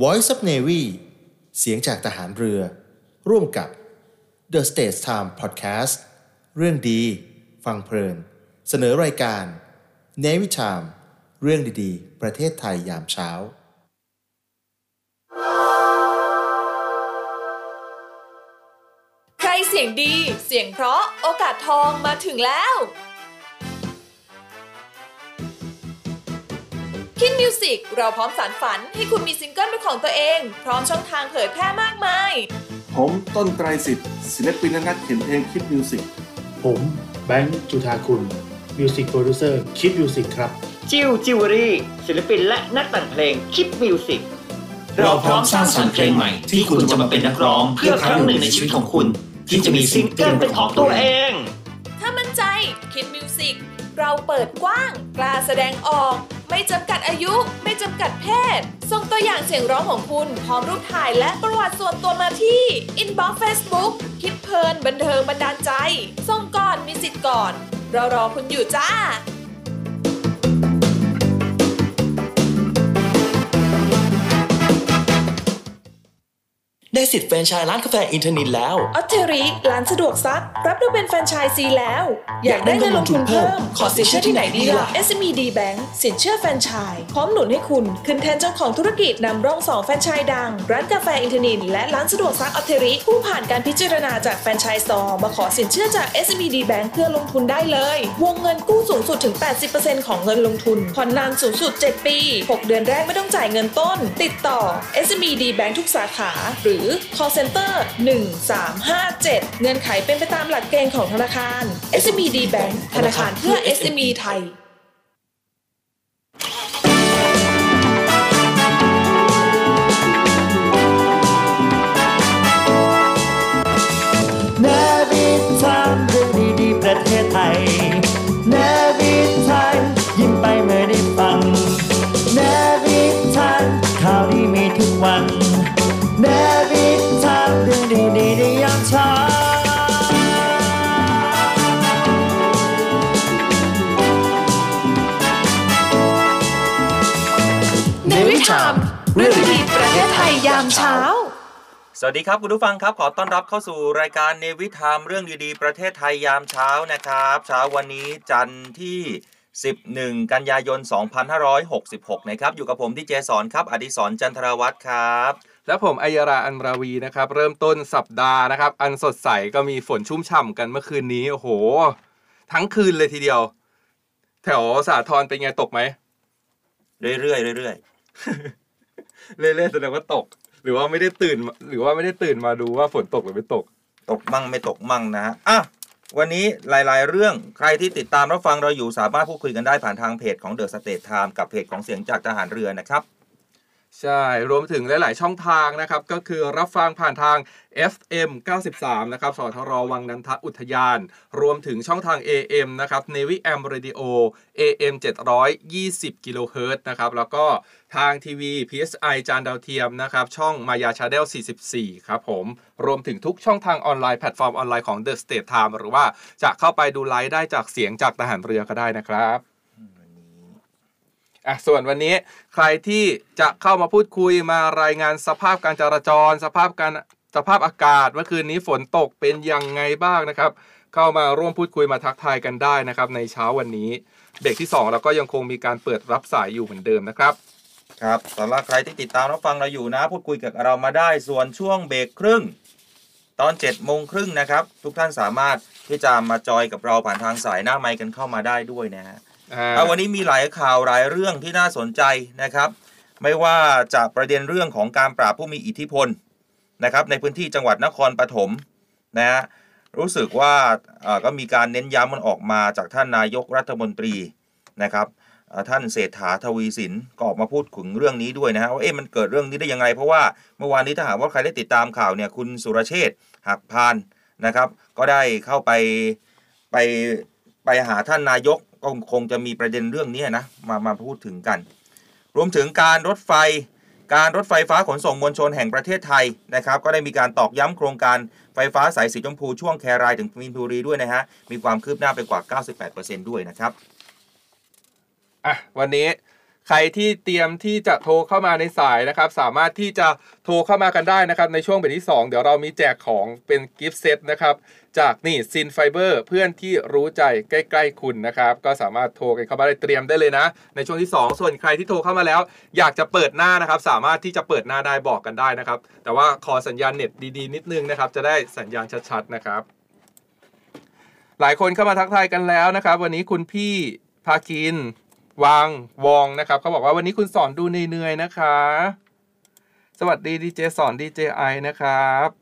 Voice of Navy เสียงจากทหารเรือ ร่วมกับ The States Time Podcast เรื่องดี ฟังเพลิน เสนอรายการ Navy Time เรื่องดีๆ ประเทศไทยยามเช้า ใครเสียงดี เสียงเพราะ โอกาสทองมาถึงแล้ว คิดมิวสิกเราพร้อมสานฝันให้คุณมีซิงเกิลเป็นของตัวเอง พร้อมช่องทางเผยแพร่มากมาย ผมต้นไตรสิทธิ์ศิลปินและนักเขียนเพลงคิดมิวสิกผมแบงค์จุธาคุณ music producer คิดมิวสิกครับ จิวจิวเวลรี่ศิลปินและนักแต่งเพลงคิดมิวสิกเราพร้อมสร้างสรรค์เพลงใหม่ ที่คุณจะมาเป็นนักร้องเพื่อครั้งหนึ่งในชีวิตของคุณ ที่จะมีซิงเกิลเป็นของตัวเอง ถ้ามั่นใจคิดมิวสิก เราเปิดกว้าง กล้าแสดงออก ไม่จำกัดอายุ ไม่จำกัดเพศ ส่งตัวอย่างเสียงร้องของคุณ พร้อมรูปถ่ายและประวัติส่วนตัวมาที่ Inbox Facebook คิดเพลินบันเทิงบันดาลใจ ส่งก่อนมีสิทธิ์ก่อน เรารอคุณอยู่จ้า ได้สิทธิ์แฟรนไชส์ร้านกาแฟอินเทอร์เน็ตแล้วOtteri ร้านสะดวกซัก รับดูเป็นแฟรนไชส์ซีแล้ว อยากได้เงินลงทุนเพิ่ม ขอสินเชื่อที่ไหนดีล่ะ SME D Bank สินเชื่อแฟรนไชส์พร้อมหนุนให้คุณ ขึ้นแท่นเจ้าของธุรกิจนำร่องสองแฟรนไชส์ดัง ร้านกาแฟอินเทอร์เน็ตและร้านสะดวกซัก Otteri ผู้ผ่านการพิจารณาจากแฟรนไชส์ซอร์มาขอสินเชื่อจาก SME D Bank เพื่อลงทุนได้เลย วงเงินกู้สูงสุดถึง 80%ของเงินลงทุนผ่อนนานสูงสุด 7 ปี 6 เดือนแรกไม่ต้องจ่ายเงินต้น ติดต่อ SME D Bank ทุกสาขาหรือ call center 1357 เงื่อนไขเป็นไปตามหลักเกณฑ์ของธนาคาร SME D Bank ธนาคารเพื่อ SME ไทย ชามเรื่องดีๆประเทศไทยยามเช้า สวัสดีครับคุณผู้ฟังครับขอต้อนรับเข้าสู่รายการเนวิทามเรื่องดีๆ ประเทศไทยยามเช้านะครับ เช้าวันนี้จันทร์ที่ 11 กันยายน 2566 นะครับ อยู่กับผมที่เจสอนครับ อดิศรจันทรวัฒน์ครับ และผมอัยราอันราวีนะครับ เริ่มต้นสัปดาห์นะครับ อันสดใสก็มีฝนชุ่มฉ่ำกันเมื่อคืนนี้โอ้โห ทั้งคืนเลยทีเดียว แถวสาทรเป็นไงตกไหมเรื่อยๆเรื่อย เล่ๆแสดงว่าตก หรือว่าไม่ได้ตื่น หรือว่าไม่ได้ตื่นมาดูว่าฝนตกหรือไม่ตก ตกมั่งไม่ตกมั่งนะฮะอะวันนี้หลาย ๆ เรื่องใครที่ติดตามรับฟังเราอยู่สามารถพูดคุยกันได้ผ่านทางเพจของ The States Times กับเพจของเสียงจากทหารเรือนะครับ ใช่ รวมถึงหลาย ๆ ช่องทางนะครับ ก็คือรับฟังผ่านทาง FM 93 นะครับ สทรวังนันทอุทยาน รวมถึงช่องทาง AM นะครับ Navy AM Radio AM 720 กิโลเฮิรตซ์นะครับ แล้วก็ทางทีวี PSI จานดาวเทียมนะครับ ช่องมายา channel 44 ครับผม รวมถึงทุกช่องทางออนไลน์แพลตฟอร์มออนไลน์ของ The States Times หรือว่าจะเข้าไปดูไลฟ์ได้จากเสียงจากทหารเรือก็ได้นะครับ อะส่วนวันนี้ใครที่จะเข้ามาพูดคุยมารายงานสภาพการจราจร สภาพการสภาพอากาศเมื่อคืนนี้ฝนตกเป็นยังไงบ้างนะครับ เข้ามาร่วมพูดคุยมาทักทายกันได้นะครับ ในเช้าวันนี้เบรกที่ 2 เราก็ยังคงมีการเปิดรับสายอยู่เหมือนเดิมนะครับครับสำหรับใครที่ติดตามรับฟังเราอยู่นะ พูดคุยกับเรามาได้ส่วนช่วงเบรกครึ่ง ตอน7จ็ดโมงครึ่งนะครับ ทุกท่านสามารถที่จะมาจอยกับเราผ่านทางสายหน้าไมค์กันเข้ามาได้ด้วยนะฮะอ่าอะ วันนี้มีหลายข่าวหลายเรื่องที่น่าสนใจนะครับ ไม่ว่าจะประเด็นเรื่องของการปราบผู้มีอิทธิพลนะครับในพื้นที่จังหวัดนครปฐมนะฮะรู้สึกว่าก็มีการเน้นย้ำมันออกมาจากท่านนายกรัฐมนตรีนะครับท่านเศรษฐาทวีสินก็ออกมาพูดถึงเรื่องนี้ด้วยนะฮะว่าเอ๊ะมันเกิดเรื่องนี้ได้ยังไง เพราะว่าเมื่อวานนี้ถ้าหากว่าใครได้ติดตามข่าวเนี่ยคุณสุรเชษฐ์หักพานนะครับ ก็ได้เข้าไปไปไปหาท่านนายก ก็คงจะมีประเด็นเรื่องนี้นะมามาพูดถึงกัน รวมถึงการรถไฟ การรถไฟฟ้าขนส่งมวลชนแห่งประเทศไทยนะครับ ก็ได้มีการตอกย้ำโครงการไฟฟ้าสายสีชมพูช่วงแครายถึงมินบุรีด้วยนะฮะมีความคืบหน้าไปกว่า 98%ด้วยนะครับอะวันนี้ใครที่เตรียมที่จะโทรเข้ามาในสายนะครับ สามารถที่จะโทรเข้ามากันได้นะครับ ในช่วงเบรกที่ 2 เดี๋ยวเรามีแจกของเป็นกิฟต์เซตนะครับ จากนี่ซินไฟเบอร์เพื่อนที่รู้ใจใกล้ ๆ คุณนะครับ ก็สามารถโทรกันเข้ามาได้เตรียมได้เลยนะ ในช่วงที่ 2 ส่วนใครที่โทรเข้ามาแล้ว อยากจะเปิดหน้านะครับ สามารถที่จะเปิดหน้าได้บอกกันได้นะครับ แต่ว่าขอสัญญาณเน็ตดีๆ นิดนึงนะครับ จะได้สัญญาณชัด ๆ นะครับ หลายคนเข้ามาทักทายกันแล้วนะครับ วันนี้คุณพี่พากินวางวองนะครับเขาบอกว่าวันนี้คุณสอนดูเหนื่อยๆนะคะ สวัสดีดีเจสอนดีเจไอนะครับ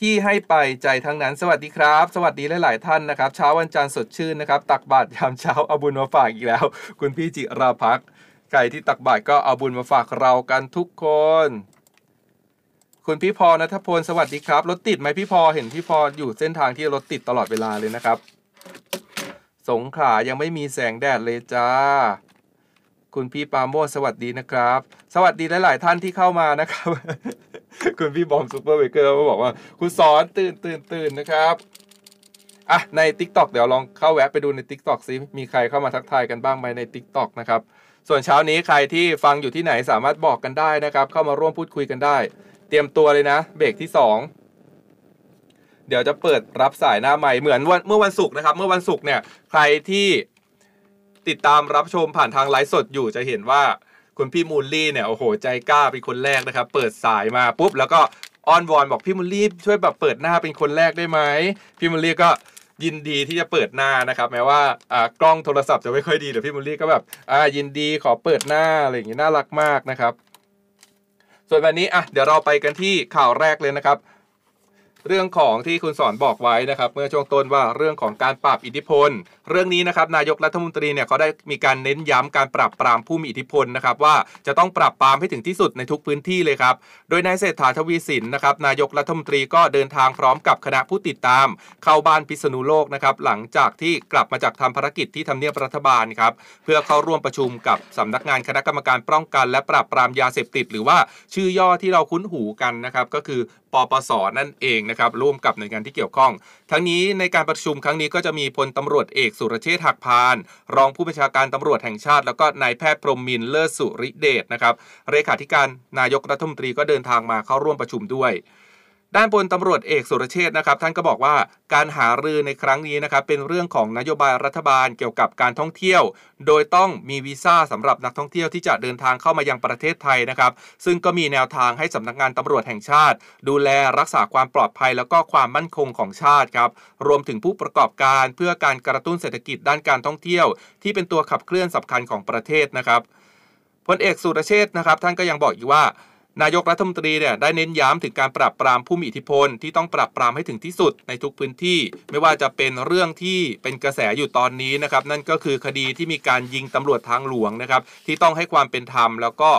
ที่ให้ไปใจทั้งนั้น สวัสดีครับ สวัสดีหลาย ๆ ท่านนะครับ เช้าวันจันทร์สดชื่นนะครับ ตักบาตรยามเช้าเอาบุญมาฝากอีกแล้ว คุณพี่จิราพักษ์ใครที่ตักบาตรก็เอาบุญมาฝากเรากันทุกคน คุณพี่พอนัทพลสวัสดีครับรถติดไหมพี่พอเห็นพี่พออยู่เส้นทางที่รถติดตลอดเวลาเลยนะครับ สงขลายังไม่มีแสงแดดเลยจ้า คุณพี่ปาโมสวัสดีนะครับ สวัสดีหลาย ๆ ท่านที่เข้ามานะครับ คุณพี่บอมซูเปอร์เบเกอร์ก็บอกว่า คุณสอนตื่นตื่นตื่นนะครับอะใน Tik t o อกเดี๋ยวลองเข้าแวะไปดูใน Tik t o อกซิมีใครเข้ามาทักทายกันบ้างไหมใน Tik t o อกนะครับ ส่วนเช้านี้ใครที่ฟังอยู่ที่ไหนสามารถบอกกันได้นะครับ เข้ามาร่วมพูดคุยกันได้ เตรียมตัวเลยนะ เบรกที่สองเดี๋ยวจะเปิดรับสายหน้าใหม่เหมือนวันเมื่อวันศุกร์นะครับ เมื่อวันศุกร์เนี่ยใครที่ ติดตามรับชมผ่านทางไลฟ์สดอยู่จะเห็นว่าคุณพี่มูลลี่เนี่ยโอ้โหใจกล้าเป็นคนแรกนะครับ เปิดสายมาปุ๊บแล้วก็อ้อนวอนบอกพี่มูลลี่ช่วยแบบเปิดหน้าเป็นคนแรกได้ไหมพี่มูลลี่ก็ยินดีที่จะเปิดหน้านะครับแม้ว่าอ่ากล้องโทรศัพท์จะไม่ค่อยดีแต่พี่มูลลี่ก็แบบอ่ายินดีขอเปิดหน้าอะไรอย่างงี้น่ารักมากนะครับ ส่วนวันนี้อะเดี๋ยวเราไปกันที่ข่าวแรกเลยนะครับ เรื่องของที่คุณสอนบอกไว้นะครับเมื่อช่วงต้นว่าเรื่องของการปราบอิทธิพล เรื่องนี้นะครับนายกรัฐมนตรีเนี่ยเขาได้มีการเน้นย้ำการปราบปรามผู้มีอิทธิพลนะครับว่าจะต้องปราบปรามให้ถึงที่สุดในทุกพื้นที่เลยครับโดยนายเศรษฐาทวีสินนะครับนายกรัฐมนตรีก็เดินทางพร้อมกับคณะผู้ติดตาม เข้าบ้านพิษณุโลกนะครับหลังจากที่กลับมาจากทำภารกิจที่ทำเนียบรัฐบาลครับเพื่อเข้าร่วมประชุมกับสำนักงานคณะกรรมการป้องกัน และปราบปรามยาเสพติด หรือว่าชื่อย่อที่เราคุ้นหูกันนะครับก็คือปปสนั่นเองนะครับร่วมกับหน่วยงานที่เกี่ยวข้อง ทั้งนี้ในการประชุมครั้งนี้ก็จะมีพลตำรวจเอกสุรเชษฐ์หักพาน รองผู้บัญชาการตำรวจแห่งชาติ แล้วก็นายแพทย์พรหมมินทร์เลิศสุริเดชนะครับเลขาธิการนายกรัฐมนตรีก็เดินทางมาเข้าร่วมประชุมด้วย ด้านพลตำรวจเอกสุรเชษฐ์นะครับท่านก็บอกว่าการหารือในครั้งนี้นะครับเป็นเรื่องของนโยบายรัฐบาลเกี่ยวกับการท่องเที่ยว โดยต้องมีวีซ่าสำหรับนักท่องเที่ยวที่จะเดินทางเข้ามายังประเทศไทยนะครับ ซึ่งก็มีแนวทางให้สำนักงานตำรวจแห่งชาติ ดูแลรักษาความปลอดภัยแล้วก็ความมั่นคงของชาติครับรวมถึงผู้ประกอบการเพื่อการกระตุ้นเศรษฐกิจด้านการท่องเที่ยว ที่เป็นตัวขับเคลื่อนสำคัญของประเทศนะครับพลเอกสุรเชษฐ์นะครับท่านก็ยังบอกอีกว่า นายกรัฐมนตรีเนี่ยได้เน้นย้ำถึงการปราบปรามผู้มีอิทธิพลที่ต้องปราบปรามให้ถึงที่สุดในทุกพื้นที่ ไม่ว่าจะเป็นเรื่องที่เป็นกระแสอยู่ตอนนี้นะครับ นั่นก็คือคดีที่มีการยิงตำรวจทางหลวงนะครับ ที่ต้องให้ความเป็นธรรมแล้วก็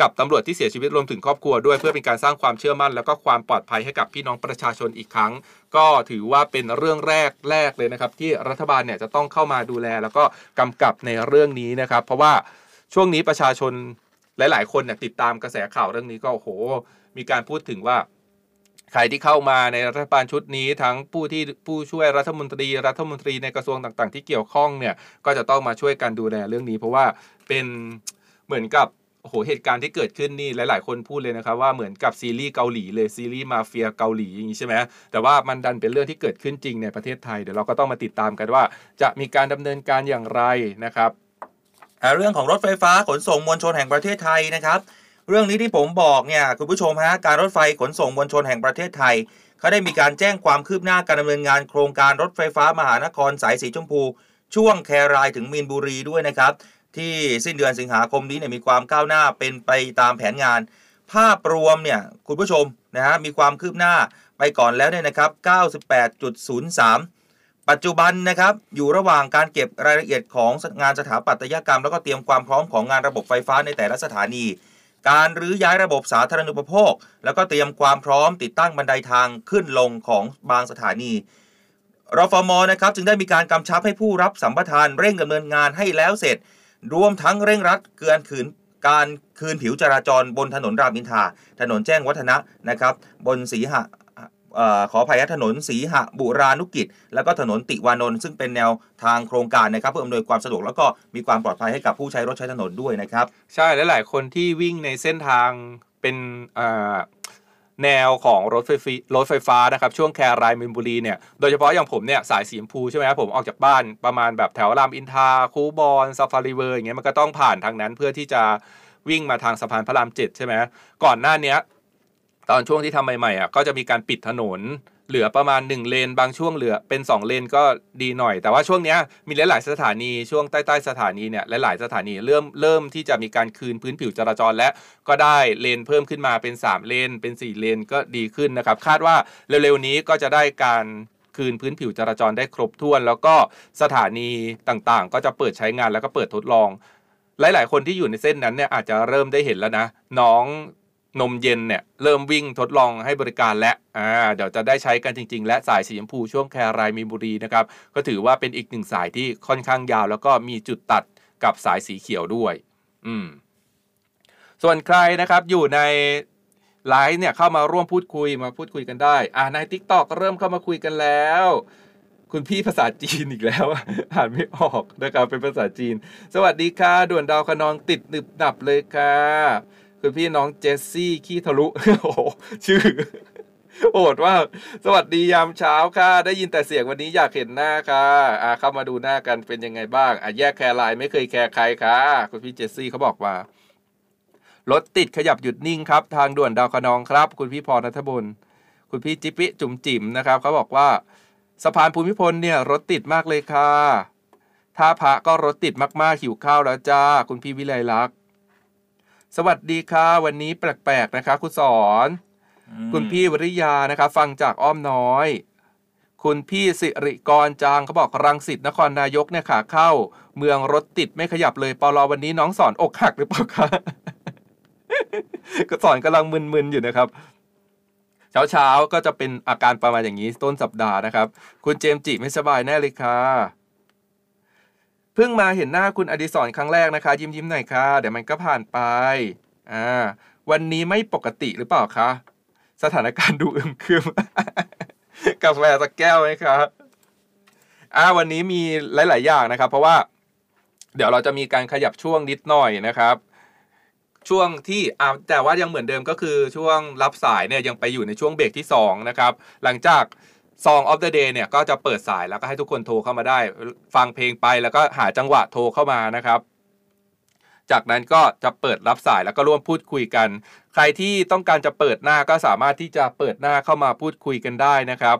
กับตำรวจที่เสียชีวิตรวมถึงครอบครัวด้วยเพื่อเป็นการสร้างความเชื่อมั่น แล้วก็ความปลอดภัยให้กับพี่น้องประชาชนอีกครั้ง ก็ถือว่าเป็นเรื่องแรกแรกเลยนะครับ ที่รัฐบาลเนี่ยจะต้องเข้ามาดูแล แล้วก็กำกับในเรื่องนี้นะครับ เพราะว่าช่วงนี้ประชาชน หลาย ๆ คนเนี่ยติดตามกระแสข่าวเรื่องนี้ก็โอ้โห มีการพูดถึงว่า ใครที่เข้ามาในรัฐบาลชุดนี้ ทั้งผู้ที่ผู้ช่วยรัฐมนตรีรัฐมนตรีในกระทรวงต่างๆ ที่เกี่ยวข้องเนี่ยก็จะต้องมาช่วยกันดูแลเรื่องนี้ เพราะว่าเป็นเหมือนกับโอ้โหเหตุการณ์ที่เกิดขึ้นนี่หลาย ๆ คนพูดเลยนะครับว่าเหมือนกับซีรีส์เกาหลีเลยซีรีส์มาเฟียเกาหลีอย่างนี้ใช่ไหมแต่ว่ามันดันเป็นเรื่องที่เกิดขึ้นจริงในประเทศไทยเดี๋ยวเราก็ต้องมาติดตามกันว่า จะมีการดำเนินการอย่างไรนะครับ เรื่องของรถไฟฟ้าขนส่งมวลชนแห่งประเทศไทยนะครับ เรื่องนี้ที่ผมบอกเนี่ยคุณผู้ชมฮะการรถไฟขนส่งมวลชนแห่งประเทศไทยเขาได้มีการแจ้งความคืบหน้าการดำเนินงานโครงการรถไฟฟ้ามหานครสายสีชมพู ช่วงแครายถึงมีนบุรีด้วยนะครับ ที่สิ้นเดือนสิงหาคมนี้เนี่ยมีความก้าวหน้าเป็นไปตามแผนงาน ภาพรวมเนี่ยคุณผู้ชมนะฮะมีความคืบหน้าไปก่อนแล้วเนี่ยนะครับ98.03 ปัจจุบันนะครับอยู่ระหว่างการเก็บรายละเอียดของงานสถาปัตยกรรม แล้วก็เตรียมความพร้อมของงานระบบไฟฟ้าในแต่ละสถานี การรื้อย้ายระบบสาธารณูปโภค แล้วก็เตรียมความพร้อมติดตั้งบันไดทางขึ้นลงของบางสถานีรฟมนะครับจึงได้มีการกำชับให้ผู้รับสัมปทานเร่งดำเนินงานให้แล้วเสร็จ รวมทั้งเร่งรัดเกือนขืนการคืนผิวจราจรบนถนนรามอินทราถนนแจ้งวัฒนะนะครับ บนสีหะ ออขออภัยถนนสีหบุรานุกิจ แล้วก็ถนนติวานนท์ซึ่งเป็นแนวทางโครงการนะครับเพื่ออำนวยความสะดวกแล้วก็มีความปลอดภัยให้กับผู้ใช้รถใช้ถนนด้วยนะครับ ใช่และหลายคนที่วิ่งในเส้นทางเป็นแนวของรถไฟฟ้ารถไฟฟ้านะครับ ช่วงแครายมีนบุรีเนี่ยโดยเฉพาะอย่างผมเนี่ยสายสีชมพูใช่ไหมครับผมออกจากบ้านประมาณแบบแถวรามอินทาคู้บอนซาฟารีเวิลด์อย่างเงี้ยมันก็ต้องผ่านทางนั้นเพื่อที่จะวิ่งมาทางสะพานพระรามเจ็ดใช่ไหมก่อนหน้านี้ ตอนช่วงที่ทำใหม่ๆอะก็จะมีการปิดถนน เหลือประมาณ 1 เลน บางช่วงเหลือเป็น 2 เลนก็ดีหน่อย แต่ว่าช่วงเนี้ยมีหลาย ๆ สถานีช่วงใต้ๆสถานีเนี่ยหลาย ๆ สถานีเริ่มเริ่มที่จะมีการคืนพื้นผิวจราจรและก็ได้เลนเพิ่มขึ้นมาเป็น 3 เลน เป็น 4 เลนก็ดีขึ้นนะครับ คาดว่าเร็วๆนี้ก็จะได้การคืนพื้นผิวจราจรได้ครบถ้วน แล้วก็สถานีต่างๆ ก็จะเปิดใช้งานแล้วก็เปิดทดลอง หลาย ๆ คนที่อยู่ในเส้นนั้นเนี่ยอาจจะเริ่มได้เห็นแล้วนะ น้อง นมเย็นเนี่ยเริ่มวิ่งทดลองให้บริการและอ่าเดี๋ยวจะได้ใช้กันจริง ๆ และสายสีชมพูช่วงแครายมีบุรีนะครับก็ถือว่าเป็นอีกหนึ่งสายที่ค่อนข้างยาว แล้วก็มีจุดตัดกับสายสีเขียวด้วย อืม ส่วนใครนะครับอยู่ในไลฟ์เนี่ยเข้ามาร่วมพูดคุยมาพูดคุยกันได้ อ่าใน t ิ k t o k เริ่มเข้ามาคุยกันแล้ว คุณพี่ภาษาจีนอีกแล้ว อ่านไม่ออกนะครับเป็นภาษาจีน สวัสดีค่ะด่วนดาวคะนองติดหนึบหนับเลยค่ะ คุณพี่น้องเจสซี่ขี้ทะลุ โอ้โหชื่อโหดว่าสวัสดียามเช้าค่ะ ได้ยินแต่เสียงวันนี้อยากเห็นหน้าค่ะอ่าเข้ามาดูหน้ากันเป็นยังไงบ้าง อะแยกแคร์ไลน์ไม่เคยแคร์ใครค่ะ คุณพี่เจสซี่เขาบอกว่ารถติดขยับหยุดนิ่งครับ ทางด่วนดาวคะนองครับ คุณพี่พรนัทบุญคุณพี่จิปิจุ๋มจิ๋มนะครับเขาบอกว่าสะพานภูมิพลเนี่ยรถติดมากเลยค่ะท่าพระก็รถติดมากๆหิวข้าวแล้วจ้า คุณพี่วิไลลักษ สวัสดีค่ะ วันนี้แปลกๆนะคะ คุณสอน คุณพี่วริยานะครับฟังจากอ้อมน้อย คุณพี่สิริกรจางเขาบอกรังสิตนครนายกเนี่ยขาเข้า เมืองรถติดไม่ขยับเลยปอลอวันนี้น้องสอนอกหักหรือเปล่าคะก็สอนกำลังมึนๆอยู่นะครับเช้าเช้าๆก็จะเป็นอาการประมาณอย่างนี้ต้นสัปดาห์นะครับ คุณเจมส์จิไม่สบายแน่เลยค่ะเพิ่งมาเห็นหน้าคุณอดิศรครั้งแรกนะคะ ยิ้มยิ้มๆหน่อยค่ะ เดี๋ยวมันก็ผ่านไปอ่าวันนี้ไม่ปกติหรือเปล่าคะสถานการณ์ดูอึมครึมกาแฟสักแก้วไหมครับอ่าวันนี้มีหลาย ๆ อย่างนะครับ เพราะว่า เดี๋ยวเราจะมีการขยับช่วงนิดหน่อยนะครับ ช่วงที่อ่าแต่ว่ายังเหมือนเดิมก็คือช่วงรับสายเนี่ยยังไปอยู่ในช่วงเบรกที่2นะครับหลังจาก Song of the Day เนี่ยก็จะเปิดสายแล้วก็ให้ทุกคนโทรเข้ามาได้ ฟังเพลงไปแล้วก็หาจังหวะโทรเข้ามานะครับ จากนั้นก็จะเปิดรับสายแล้วก็ร่วมพูดคุยกัน ใครที่ต้องการจะเปิดหน้าก็สามารถที่จะเปิดหน้าเข้ามาพูดคุยกันได้นะครับ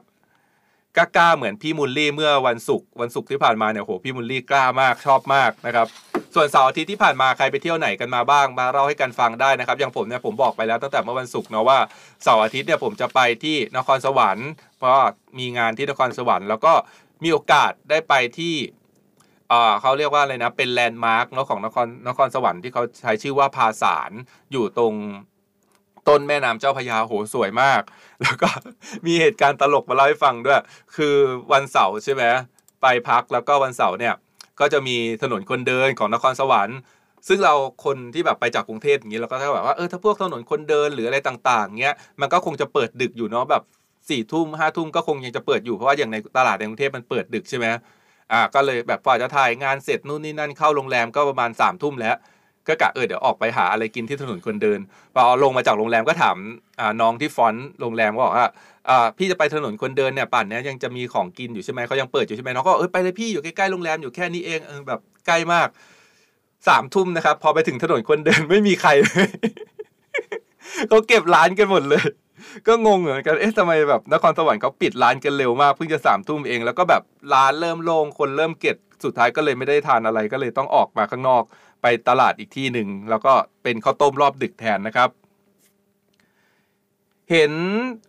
กล้าเหมือนพี่มุลลี่เมื่อวันศุกร์วันศุกร์ที่ผ่านมาเนี่ยโหพี่มุลลี่กล้ามากชอบมากนะครับ ส่วนเสาร์อาทิตย์ที่ผ่านมาใครไปเที่ยวไหนกันมาบ้างมาเล่าให้กันฟังได้นะครับอย่างผมเนี่ยผมบอกไปแล้วตั้งแต่เมื่อวันศุกร์เนาะว่าเสาร์อาทิตย์เนี่ยผมจะไปที่นครสวรรค์ เพราะมีงานที่นครสวรรค์แล้วก็มีโอกาสได้ไปที่เขาเรียกว่าอะไรนะ เป็นแลนด์มาร์กเนาะของนครนครสวรรค์ที่เขาใช้ชื่อว่าพาสานอยู่ตรงต้นแม่น้ำเจ้าพยาโหสวยมาก แล้วก็มีเหตุการณ์ตลกมาเล่าให้ฟังด้วย คือวันเสาร์ใช่ไหมไปพักแล้วก็วันเสาร์เนี่ย ก็จะมีถนนคนเดินของนครสวรรค์ ซึ่งเราคนที่แบบไปจากกรุงเทพอย่างนี้เราก็จะแบบว่าเออถ้าพวกถนนคนเดินหรืออะไรต่าง ๆเงี้ยมันก็คงจะเปิดดึกอยู่เนาะแบบ สี่ทุ่มห้าทุ่มก็คงยังจะเปิดอยู่เพราะว่าอย่างในตลาดในกรุงเทพมันเปิดดึกใช่ไหมอ่าก็เลยแบบพอจะถ่ายงานเสร็จนู่นนี่นั่นเข้าโรงแรมก็ประมาณสามทุ่มแล้ว ก็กะเออเดี๋ยวออกไปหาอะไรกินที่ถนนคนเดินพอลงมาจากโรงแรมก็ถามอ่าน้องที่ฟอนต์โรงแรมก็บอกว่าอ่าพี่จะไปถนนคนเดินเนี่ยป่านนี้ยยังจะมีของกินอยู่ใช่ไหมเขายังเปิดอยู่ใช่ไหมน้องก็เออไปเลยพี่อยู่ใกล้ๆโรงแรมอยู่แค่นี้เองเออแบบใกล้มากสามทุ่มนะครับ พอไปถึงถนนคนเดินไม่มีใครเลยเขาเก็บร้านกันหมดเลย ก็งงเหมือนกัน เอ๊ะทำไมแบบนครสวรรค์เขาปิดร้านกันเร็วมาก เพิ่งจะสามทุ่มเอง แล้วก็แบบร้านเริ่มโล่ง คนเริ่มเก็บสุดท้ายก็เลยไม่ได้ทานอะไรก็เลยต้องออกมาข้างนอก ไปตลาดอีกที่หนึ่ง แล้วก็เป็นข้าวต้มรอบดึกแทนนะครับ เห็น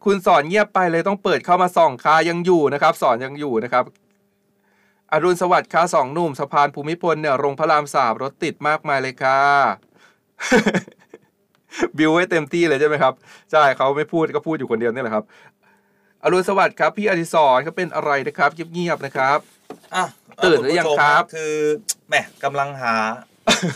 คุณสอนเงียบไปเลยต้องเปิดเข้ามาส่องคายังอยู่นะครับ สอนยังอยู่นะครับอรุณสวัสดิ์ค่ะสองหนุ่มสะพานภูมิพลเนี่ยโรงพระรามสามรถติดมากมายเลยค่ะ บิวไว้เต็มที่เลยใช่ไหมครับ ใช่เขาไม่พูดก็พูดอยู่คนเดียวนี่แหละครับอรุณสวัสดิ์ครับพี่อดิศรเขาเป็นอะไรนะครับเงียบๆนะครับอะตื่นหรือยังครับคุณผู้ชมคือแหมกำลังหา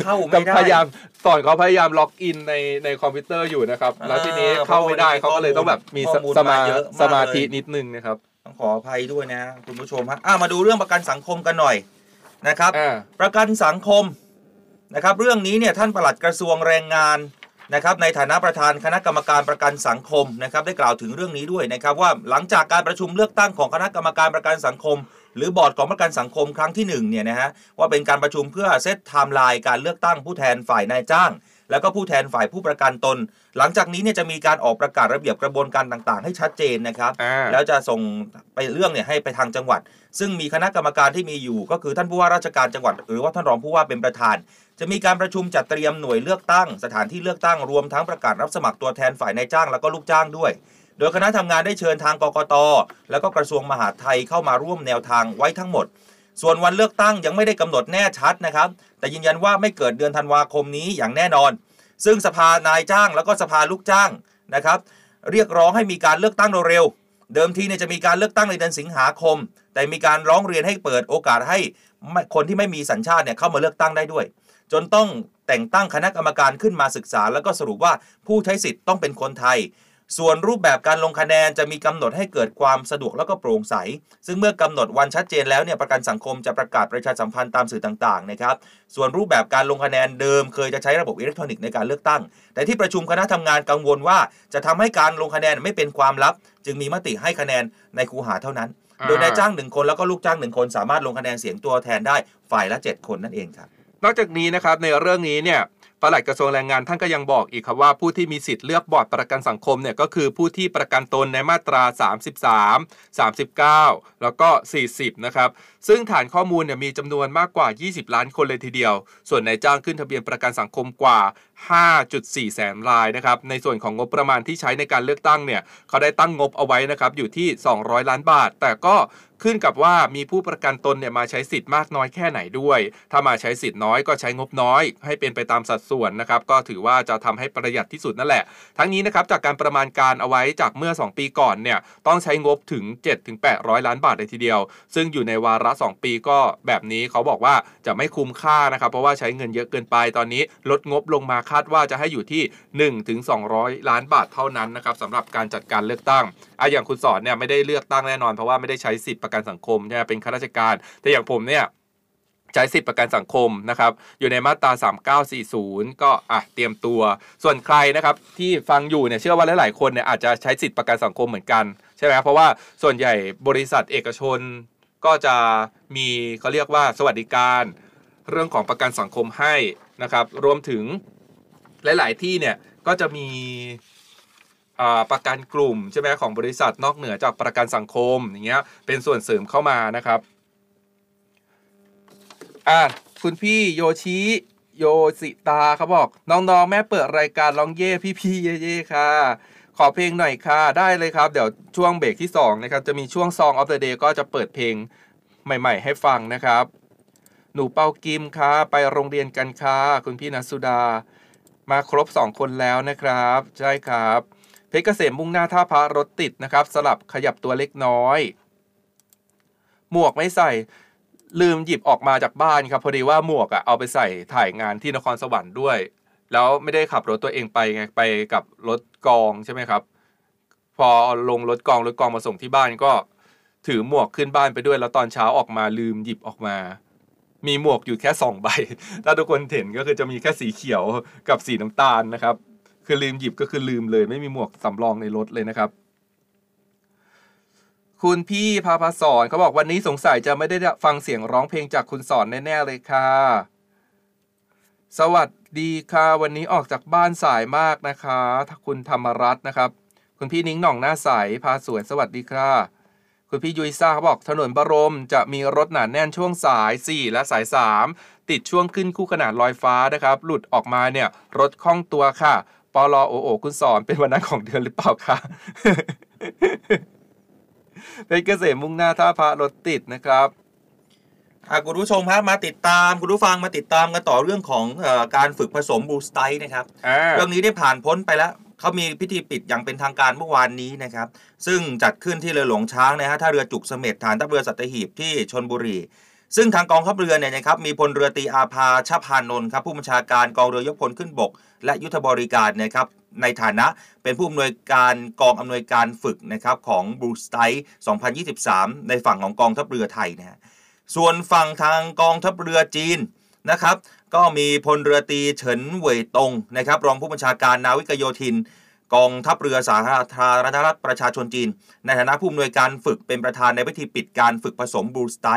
เข้าก็ไม่ได้พยายามสอนเขาพยายาม log in ในในคอมพิวเตอร์อยู่นะครับ แล้วทีนี้อ่าเข้าไม่ได้เพราะเขาก็เลยต้องแบบมีข้อมูลสมามาเยอะมากสมาธิเลยนิดนึงนะครับต้องขออภัยด้วยนะ คุณผู้ชมฮะอะมาดูเรื่องประกันสังคมกันหน่อยนะครับอ่าประกันสังคมนะครับ เรื่องนี้เนี่ยท่านปลัดกระทรวงแรงงาน นะครับในฐานะประธานคณะกรรมการประกันสังคมนะครับได้กล่าวถึงเรื่องนี้ด้วยนะครับว่าหลังจากการประชุมเลือกตั้งของคณะกรรมการประกันสังคม หรือบอร์ดของประกันสังคมครั้งที่หนึ่งเนี่ยนะฮะว่าเป็นการประชุมเพื่อ set timeline การเลือกตั้งผู้แทนฝ่ายนายจ้าง แล้วก็ผู้แทนฝ่ายผู้ประกันตน หลังจากนี้เนี่ยจะมีการออกประกาศระเบียบกระบวนการต่างๆ ให้ชัดเจนนะครับอ่าแล้วจะส่งไปเรื่องเนี่ยให้ไปทางจังหวัด ซึ่งมีคณะกรรมการที่มีอยู่ ก็คือท่านผู้ว่าราชการจังหวัด หรือว่าท่านรองผู้ว่าเป็นประธาน จะมีการประชุมจัดเตรียมหน่วยเลือกตั้ง สถานที่เลือกตั้งรวมทั้งประกาศรับสมัครตัวแทนฝ่ายนายจ้างแล้วก็ลูกจ้างด้วยโดยคณะทำงานได้เชิญทางกกต แล้วก็กระทรวงมหาดไทยเข้ามาร่วมแนวทางไว้ทั้งหมด ส่วนวันเลือกตั้งยังไม่ได้กำหนดแน่ชัดนะครับ แต่ยืนยันว่าไม่เกิดเดือนธันวาคมนี้อย่างแน่นอน ซึ่งสภานายจ้างแล้วก็สภาลูกจ้างนะครับ เรียกร้องให้มีการเลือกตั้งเร็วเดิมทีเนี่ยจะมีการเลือกตั้งในเดือนสิงหาคม แต่มีการร้องเรียนให้เปิดโอกาสให้คนที่ไม่มีสัญชาติเนี่ยเข้ามาเลือกตั้งได้ด้วย จนต้องแต่งตั้งคณะกรรมการขึ้นมาศึกษา แล้วก็สรุปว่าผู้ใช้สิทธิ์ต้องเป็นคนไทย ส่วนรูปแบบการลงคะแนนจะมีกำหนดให้เกิดความสะดวกแล้วก็โปร่งใส ซึ่งเมื่อกำหนดวันชัดเจนแล้วเนี่ยประกันสังคมจะประกาศประชาสัมพันธ์ตามสื่อต่างๆนะครับ ส่วนรูปแบบการลงคะแนนเดิมเคยจะใช้ระบบอิเล็กทรอนิกส์ในการเลือกตั้ง แต่ที่ประชุมคณะทำงานกังวลว่า จะทำให้การลงคะแนนไม่เป็นความลับ จึงมีมติให้คะแนนในคูหาเท่านั้นอ่าโดยนายจ้างหนึ่งคนแล้วก็ลูกจ้างหนึ่งคน สามารถลงคะแนนเสียงตัวแทนได้ฝ่ายละ 7 คนนั่นเองครับ นอกจากนี้นะครับในเรื่องนี้เนี่ย ปลัดกระทรวงแรงงานท่านก็ยังบอกอีกครับว่าผู้ที่มีสิทธิ์เลือกบอร์ดประกันสังคมเนี่ยก็คือผู้ที่ประกันตนในมาตรา 33 39 แล้วก็ 40 นะครับ ซึ่งฐานข้อมูลเนี่ยมีจำนวนมากกว่า 20 ล้านคนเลยทีเดียว ส่วนนายจ้างขึ้นทะเบียนประกันสังคมกว่า5.4 แสนรายนะครับ ในส่วนของงบประมาณที่ใช้ในการเลือกตั้งเนี่ย เขาได้ตั้งงบเอาไว้นะครับ อยู่ที่ 200 ล้านบาท แต่ก็ขึ้นกับว่ามีผู้ประกันตนเนี่ยมาใช้สิทธิ์มากน้อยแค่ไหนด้วย ถ้ามาใช้สิทธิ์น้อยก็ใช้งบน้อย ให้เป็นไปตามสัดส่วนนะครับ ก็ถือว่าจะทำให้ประหยัดที่สุดนั่นแหละ ทั้งนี้นะครับจากการประมาณการเอาไว้จากเมื่อ 2 ปีก่อนเนี่ยต้องใช้งบถึง 7-800 ล้านบาทเลยทีเดียว ซึ่งอยู่ในวาระ 2 ปีก็แบบนี้เขาบอกว่าจะไม่คุ้มค่านะครับ เพราะว่าใช้เงินเยอะเกินไป ตอนนี้ลดงบลงมาคาดว่าจะให้อยู่ที่ 1-200 ล้านบาทเท่านั้นนะครับสำหรับการจัดการเลือกตั้งอะอย่างคุณสอนเนี่ยไม่ได้เลือกตั้งแน่นอนเพราะว่าไม่ได้ใช้สิทธิประกันสังคมใช่ไหมเป็นข้าราชการ แต่อย่างผมเนี่ยใช้สิทธิประกันสังคมนะครับ อยู่ในมาตรา 3940 ก็อะเตรียมตัว ส่วนใครนะครับที่ฟังอยู่เนี่ยเชื่อว่าหลาย ๆ คนเนี่ยอาจจะใช้สิทธิประกันสังคมเหมือนกันใช่ไหมเพราะว่าส่วนใหญ่บริษัทเอกชนก็จะมีเขาเรียกว่าสวัสดิการ เรื่องของประกันสังคมให้นะครับ รวมถึง หลาย ๆ ที่เนี่ยก็จะมีประกันกลุ่มใช่ไหมของบริษัทนอกเหนือจากประกันสังคมอย่างเงี้ยเป็นส่วนเสริมเข้ามานะครับอะคุณพี่โยชิโยสิตาเขาบอก น้องๆ แม่เปิดรายการร้องเย่พี่ๆเย่ๆค่ะ ขอเพลงหน่อยค่ะ ได้เลยครับ เดี๋ยวช่วงเบรกที่ 2 นะครับ จะมีช่วง Song of the Day ก็จะเปิดเพลงใหม่ ๆ ให้ฟังนะครับ หนูเปากิมค่ะ ไปโรงเรียนกันค่ะ คุณพี่นัสุดา มาครบ 2 คนแล้วนะครับ ใช่ครับเพชรเกษมมุ่งหน้าท่าพระรถติดนะครับ สลับขยับตัวเล็กน้อย หมวกไม่ใส่ลืมหยิบออกมาจากบ้านครับพอดีว่าหมวกอะเอาไปใส่ถ่ายงานที่นครสวรรค์ด้วย แล้วไม่ได้ขับรถตัวเองไปไงไปกับรถกองใช่ไหมครับ พอลงรถกองรถกองมาส่งที่บ้านก็ ถือหมวกขึ้นบ้านไปด้วย แล้วตอนเช้าออกมาลืมหยิบออกมา มีหมวกอยู่แค่สองใบ ถ้าทุกคนเห็นก็คือจะมีแค่สีเขียวกับสีน้ำตาลนะครับ คือลืมหยิบก็คือลืมเลย ไม่มีหมวกสำรองในรถเลยนะครับ คุณพี่พาพาสอนเขาบอกวันนี้สงสัยจะไม่ได้ฟังเสียงร้องเพลงจากคุณสอนแน่ๆเลยค่ะ สวัสดีค่ะ วันนี้ออกจากบ้านสายมากนะคะคุณธรรมรัตน์นะครับ คุณพี่นิ้งหน่องหน้าใสพาสวยสวัสดีค่ะ คุณพี่ยุ้ยซ่าเขาบอกถนนบรมจะมีรถหนาแน่นช่วงสาย 4 และสาย 3 ติดช่วงขึ้นคู่ขนาดลอยฟ้านะครับ หลุดออกมาเนี่ย รถคล่องตัวค่ะปลอโอโอคุณสอนเป็นวันนั้นของเดือนหรือเปล่าคะเป็นเกษมมุ่งหน้าท่าพระรถติดนะครับอะคุณผู้ชมครับมาติดตามคุณผู้ฟังมาติดตามกันต่อเรื่องของเออการฝึกผสมบูสไตนะครับอ่าเรื่องนี้ได้ผ่านพ้นไปแล้ว เขามีพิธีปิดอย่างเป็นทางการเมื่อวานนี้นะครับ ซึ่งจัดขึ้นที่เรือหลวงช้างนะฮะท่าเรือจุกเสม็ดฐานทัพเรือสัตหีบที่ชนบุรี ซึ่งทางกองทัพเรือเนี่ยนะครับมีพลเรือตีอาภาชพานนท์ครับผู้บัญชาการกองเรือยกพลขึ้นบก และยุทธบริการนะครับในฐานะเป็นผู้อำนวยการกองอำนวยการฝึกนะครับของบรูสไต2023 ในฝั่งของกองทัพเรือไทยนะฮะส่วนฝั่งทางกองทัพเรือจีนนะครับ ก็มีพลเรือตีเฉินเหวยตงนะครับรองผู้บัญชาการนาวิกโยธิน กองทัพเรือสาธารณรัฐประชาชนจีน ในฐานะผู้อำนวยการฝึกเป็นประธานในพิธีปิดการฝึกผสมบูสไต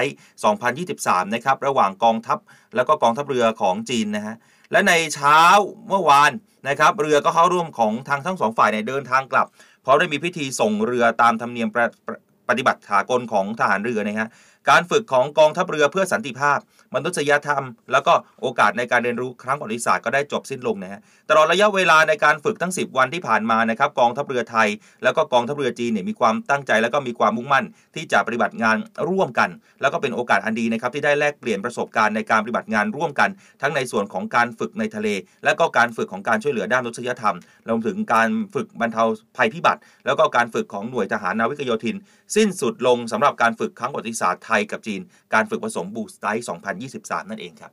2023 นะครับระหว่างกองทัพแล้วก็กองทัพเรือของจีนนะฮะและในเช้าเมื่อวานนะครับเรือก็เข้าร่วมของทางทั้งสองฝ่ายเนี่ยเดินทางกลับ เพราะได้มีพิธีส่งเรือตามธรรมเนียมปปปฏิบัติถากลของทหารเรือนะฮะการฝึกของกองทัพเรือเพื่อสันติภาพ มนุษยธรรม แล้วก็โอกาสในการเรียนรู้ครั้งประวัติศาสตร์ก็ได้จบสิ้นลงนะฮะตลอดระยะเวลาในการฝึกทั้ง 10 วันที่ผ่านมานะครับกองทัพเรือไทย แล้วก็กองทัพเรือจีนเนี่ยมีความตั้งใจแล้วก็มีความมุ่งมั่น ที่จะปฏิบัติงานร่วมกัน แล้วก็เป็นโอกาสอันดีนะครับที่ได้แลกเปลี่ยนประสบการณ์ในการปฏิบัติงานร่วมกัน ทั้งในส่วนของการฝึกในทะเล และก็การฝึกของการช่วยเหลือด้านมนุษยธรรมรวมถึงการฝึกบรรเทาภัยพิบัติ แล้วก็การฝึกของหน่วยทหารนาวิกโยธินสิ้นสุดลงสำหรับการฝึกครั้งประวัติศาสตร์ไทยกับจีน การฝึกผสมบูสไตล์2023 นั่นเองครับ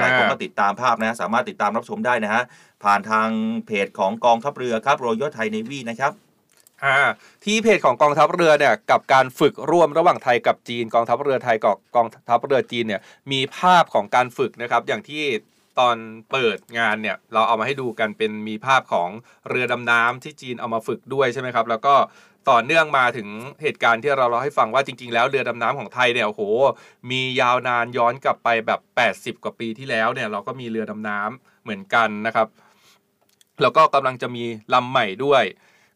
หลายคนก็ติดตามภาพนะสามารถติดตามรับชมได้นะฮะผ่านทางเพจของกองทัพเรือครับรอยไทยเนวีนะครับอ่าที่เพจของกองทัพเรือเนี่ยกับการฝึกร่วมระหว่างไทยกับจีน กองทัพเรือไทยกับกองทัพเรือจีนเนี่ยมีภาพของการฝึกนะครับ อย่างที่ตอนเปิดงานเนี่ยเราเอามาให้ดูกันเป็นมีภาพของเรือดำน้ำที่จีนเอามาฝึกด้วยใช่ไหมครับ แล้วก็ ต่อเนื่องมาถึงเหตุการณ์ที่เราเล่าให้ฟังว่าจริง ๆ แล้วเรือดำน้ำของไทยเนี่ยโหมียาวนานย้อนกลับไปแบบ 80 กว่าปีที่แล้วเนี่ยเราก็มีเรือดำน้ำเหมือนกันนะครับ แล้วก็กำลังจะมีลำใหม่ด้วย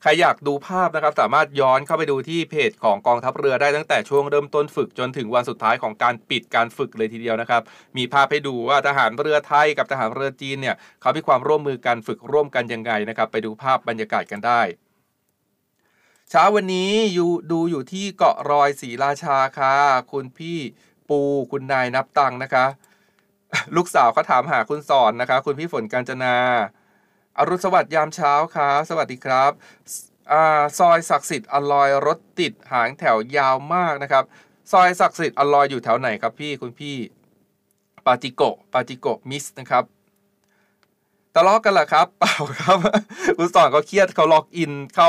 ใครอยากดูภาพนะครับ สามารถย้อนเข้าไปดูที่เพจของกองทัพเรือได้ตั้งแต่ช่วงเริ่มต้นฝึกจนถึงวันสุดท้ายของการปิดการฝึกเลยทีเดียวนะครับ มีภาพให้ดูว่าทหารเรือไทยกับทหารเรือจีนเนี่ยเขามีความร่วมมือกันฝึกร่วมกันยังไงนะครับ ไปดูภาพบรรยากาศกันได้ เช้าวันนี้อยู่ดูอยู่ที่เกาะรอยศรีราชาค่ะ คุณพี่ปูคุณนายนับตังนะคะ ลูกสาวเขาถามหาคุณสอนนะคะ คุณพี่ฝนกาญจนา อรุณสวัสดิ์ยามเช้าครับสวัสดีครับอ่าซอยศักดิ์สิทธิ์อลอยรถติดหางแถวยาวมากนะครับ ซอยศักดิ์สิทธิ์อลอยอยู่แถวไหนครับพี่คุณพี่ปาจิโกปาจิโกมิสนะครับทะเลาะกันเหรอครับ เปล่าครับ คุณสอนเขาเครียดเขาล็อกอินเข้า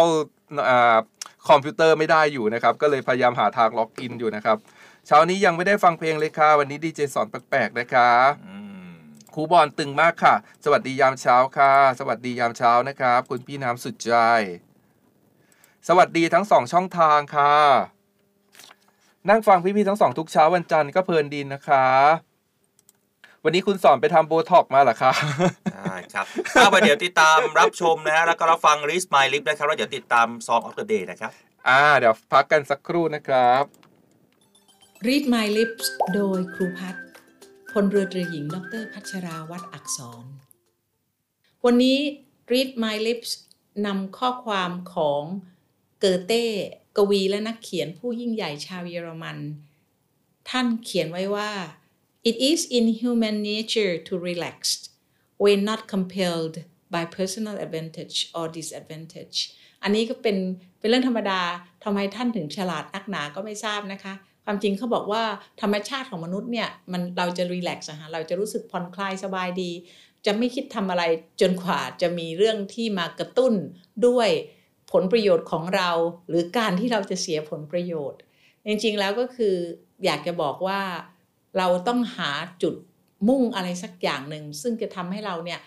คอมพิวเตอร์ไม่ได้อยู่นะครับ ก็เลยพยายามหาทางล็อกอินอยู่นะครับเช้านี้ยังไม่ได้ฟังเพลงเลยค่ะ วันนี้ดีเจสอนแปลกๆนะคะอืมครูบอลตึงมากค่ะ สวัสดียามเช้าค่ะ สวัสดียามเช้านะครับ คุณพี่น้ำสุดใจ สวัสดีทั้งสองช่องทางค่ะ นั่งฟังพี่ๆทั้งสองทุกเช้าวันจันทร์ก็เพลินดีนะคะ วันนี้คุณสอนไปทำโบท็อกมาเหรอคะใช่ครับเอาไปเดี๋ยวติดตามรับชมนะฮะแล้วก็รับฟัง Read My Lip นะครับแล้วเดี๋ยวติดตาม Song of the Day นะครับ อ่า เดี๋ยวพักกันสักครู่นะครับ Read My Lips โดยครูพัฒน์พลเรือตรีหญิง ดรพัชราวัตรอักษร วันนี้ Read My Lips นำข้อความของเกอเต้กวีและนักเขียนผู้ยิ่งใหญ่ชาวเยอรมัน ท่านเขียนไว้ว่า It is in human nature to relax when not compelled by personal advantage or disadvantage อันนี้ก็เป็นเป็นเรื่องธรรมดาทำไมท่านถึงฉลาดนักหนาก็ไม่ทราบนะคะ ความจริงเขาบอกว่าธรรมชาติของมนุษย์เนี่ยมันเราจะรีแลกซ์ฮะเราจะรู้สึกผ่อนคลายสบายดี จะไม่คิดทำอะไรจนกว่าจะมีเรื่องที่มากระตุ้นด้วยผลประโยชน์ของเรา หรือการที่เราจะเสียผลประโยชน์ จริงๆแล้วก็คืออยากจะบอกว่า เราต้องหาจุดมุ่งอะไรสักอย่างหนึ่ง ซึ่งจะทำให้เราเนี่ย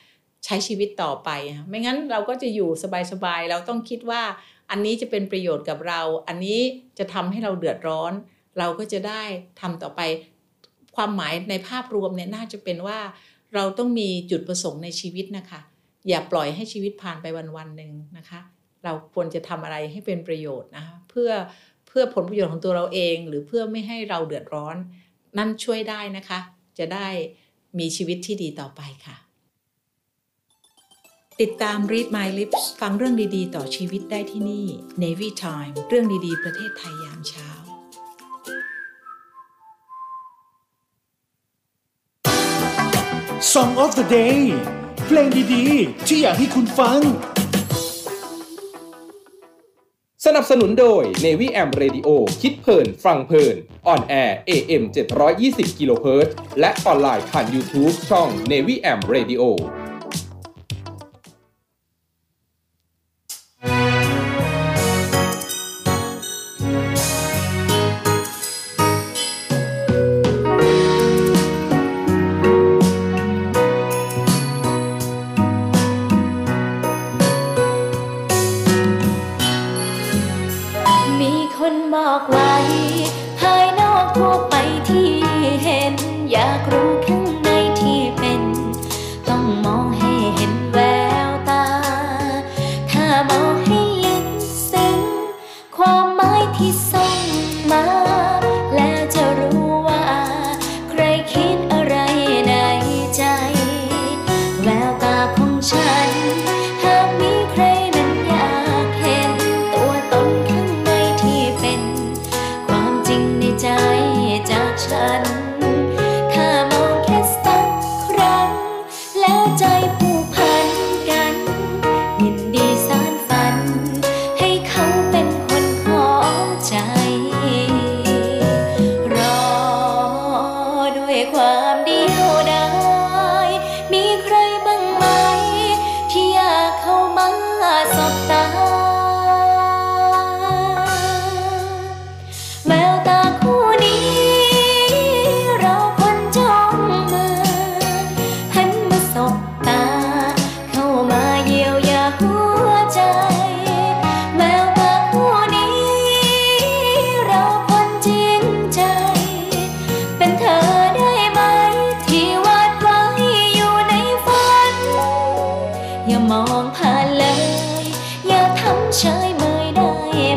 ใช้ชีวิตต่อไปอะไม่งั้นเราก็จะอยู่สบายๆ เราต้องคิดว่าอันนี้จะเป็นประโยชน์กับเรา อันนี้จะทำให้เราเดือดร้อน เราก็จะได้ทำต่อไป ความหมายในภาพรวมเนี่ยน่าจะเป็นว่าเราต้องมีจุดประสงค์ในชีวิตนะคะ อย่าปล่อยให้ชีวิตผ่านไปวันๆหนึ่งนะคะ เราควรจะทำอะไรให้เป็นประโยชน์นะคะเพื่อเพื่อผลประโยชน์ของตัวเราเอง หรือเพื่อไม่ให้เราเดือดร้อน นั่นช่วยได้นะคะ จะได้มีชีวิตที่ดีต่อไปค่ะ ติดตาม Read My Lips ฟังเรื่องดีๆ ต่อชีวิตได้ที่นี่ Navy Time เรื่องดีๆ ประเทศไทยยามเช้า Song of the Day เพลงดีๆ ที่อยากให้คุณฟัง สนับสนุนโดย Navy AM Radio คิดเพลิน ฟังเพลินออนแอร์ AM 720กิโลเฮิรตซ์และออนไลน์ผ่าน YouTube ช่อง Navy AM Radio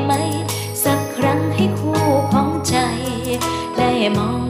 ไหม สักครั้งให้คู่ของใจ ได้มอง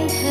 and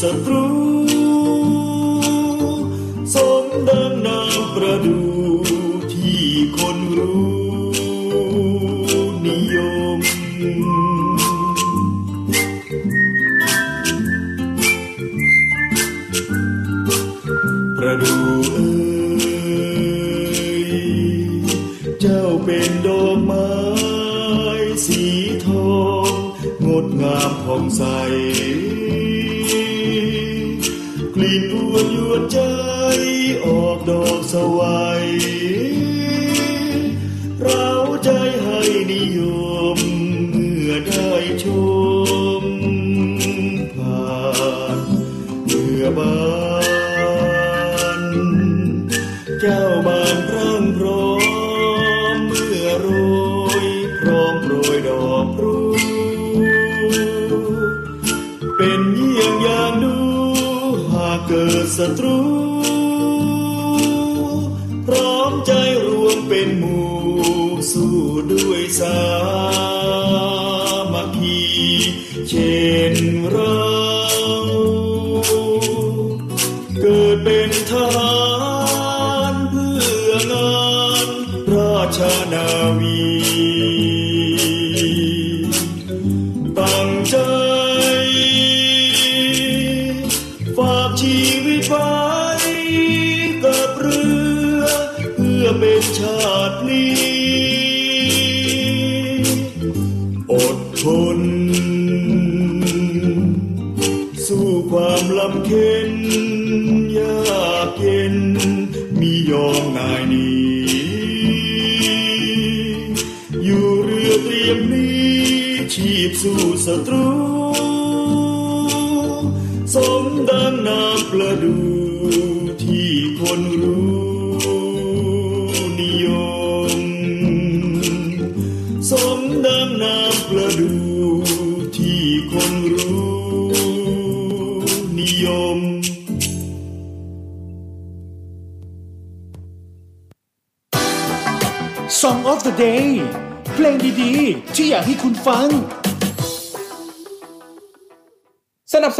สู้ ศัตรู สมดังนามประดูที่คนรู้นิยม สมดังนามประดูที่คนรู้นิยม Song of the Day เพลงดีๆ ที่อยากให้คุณฟัง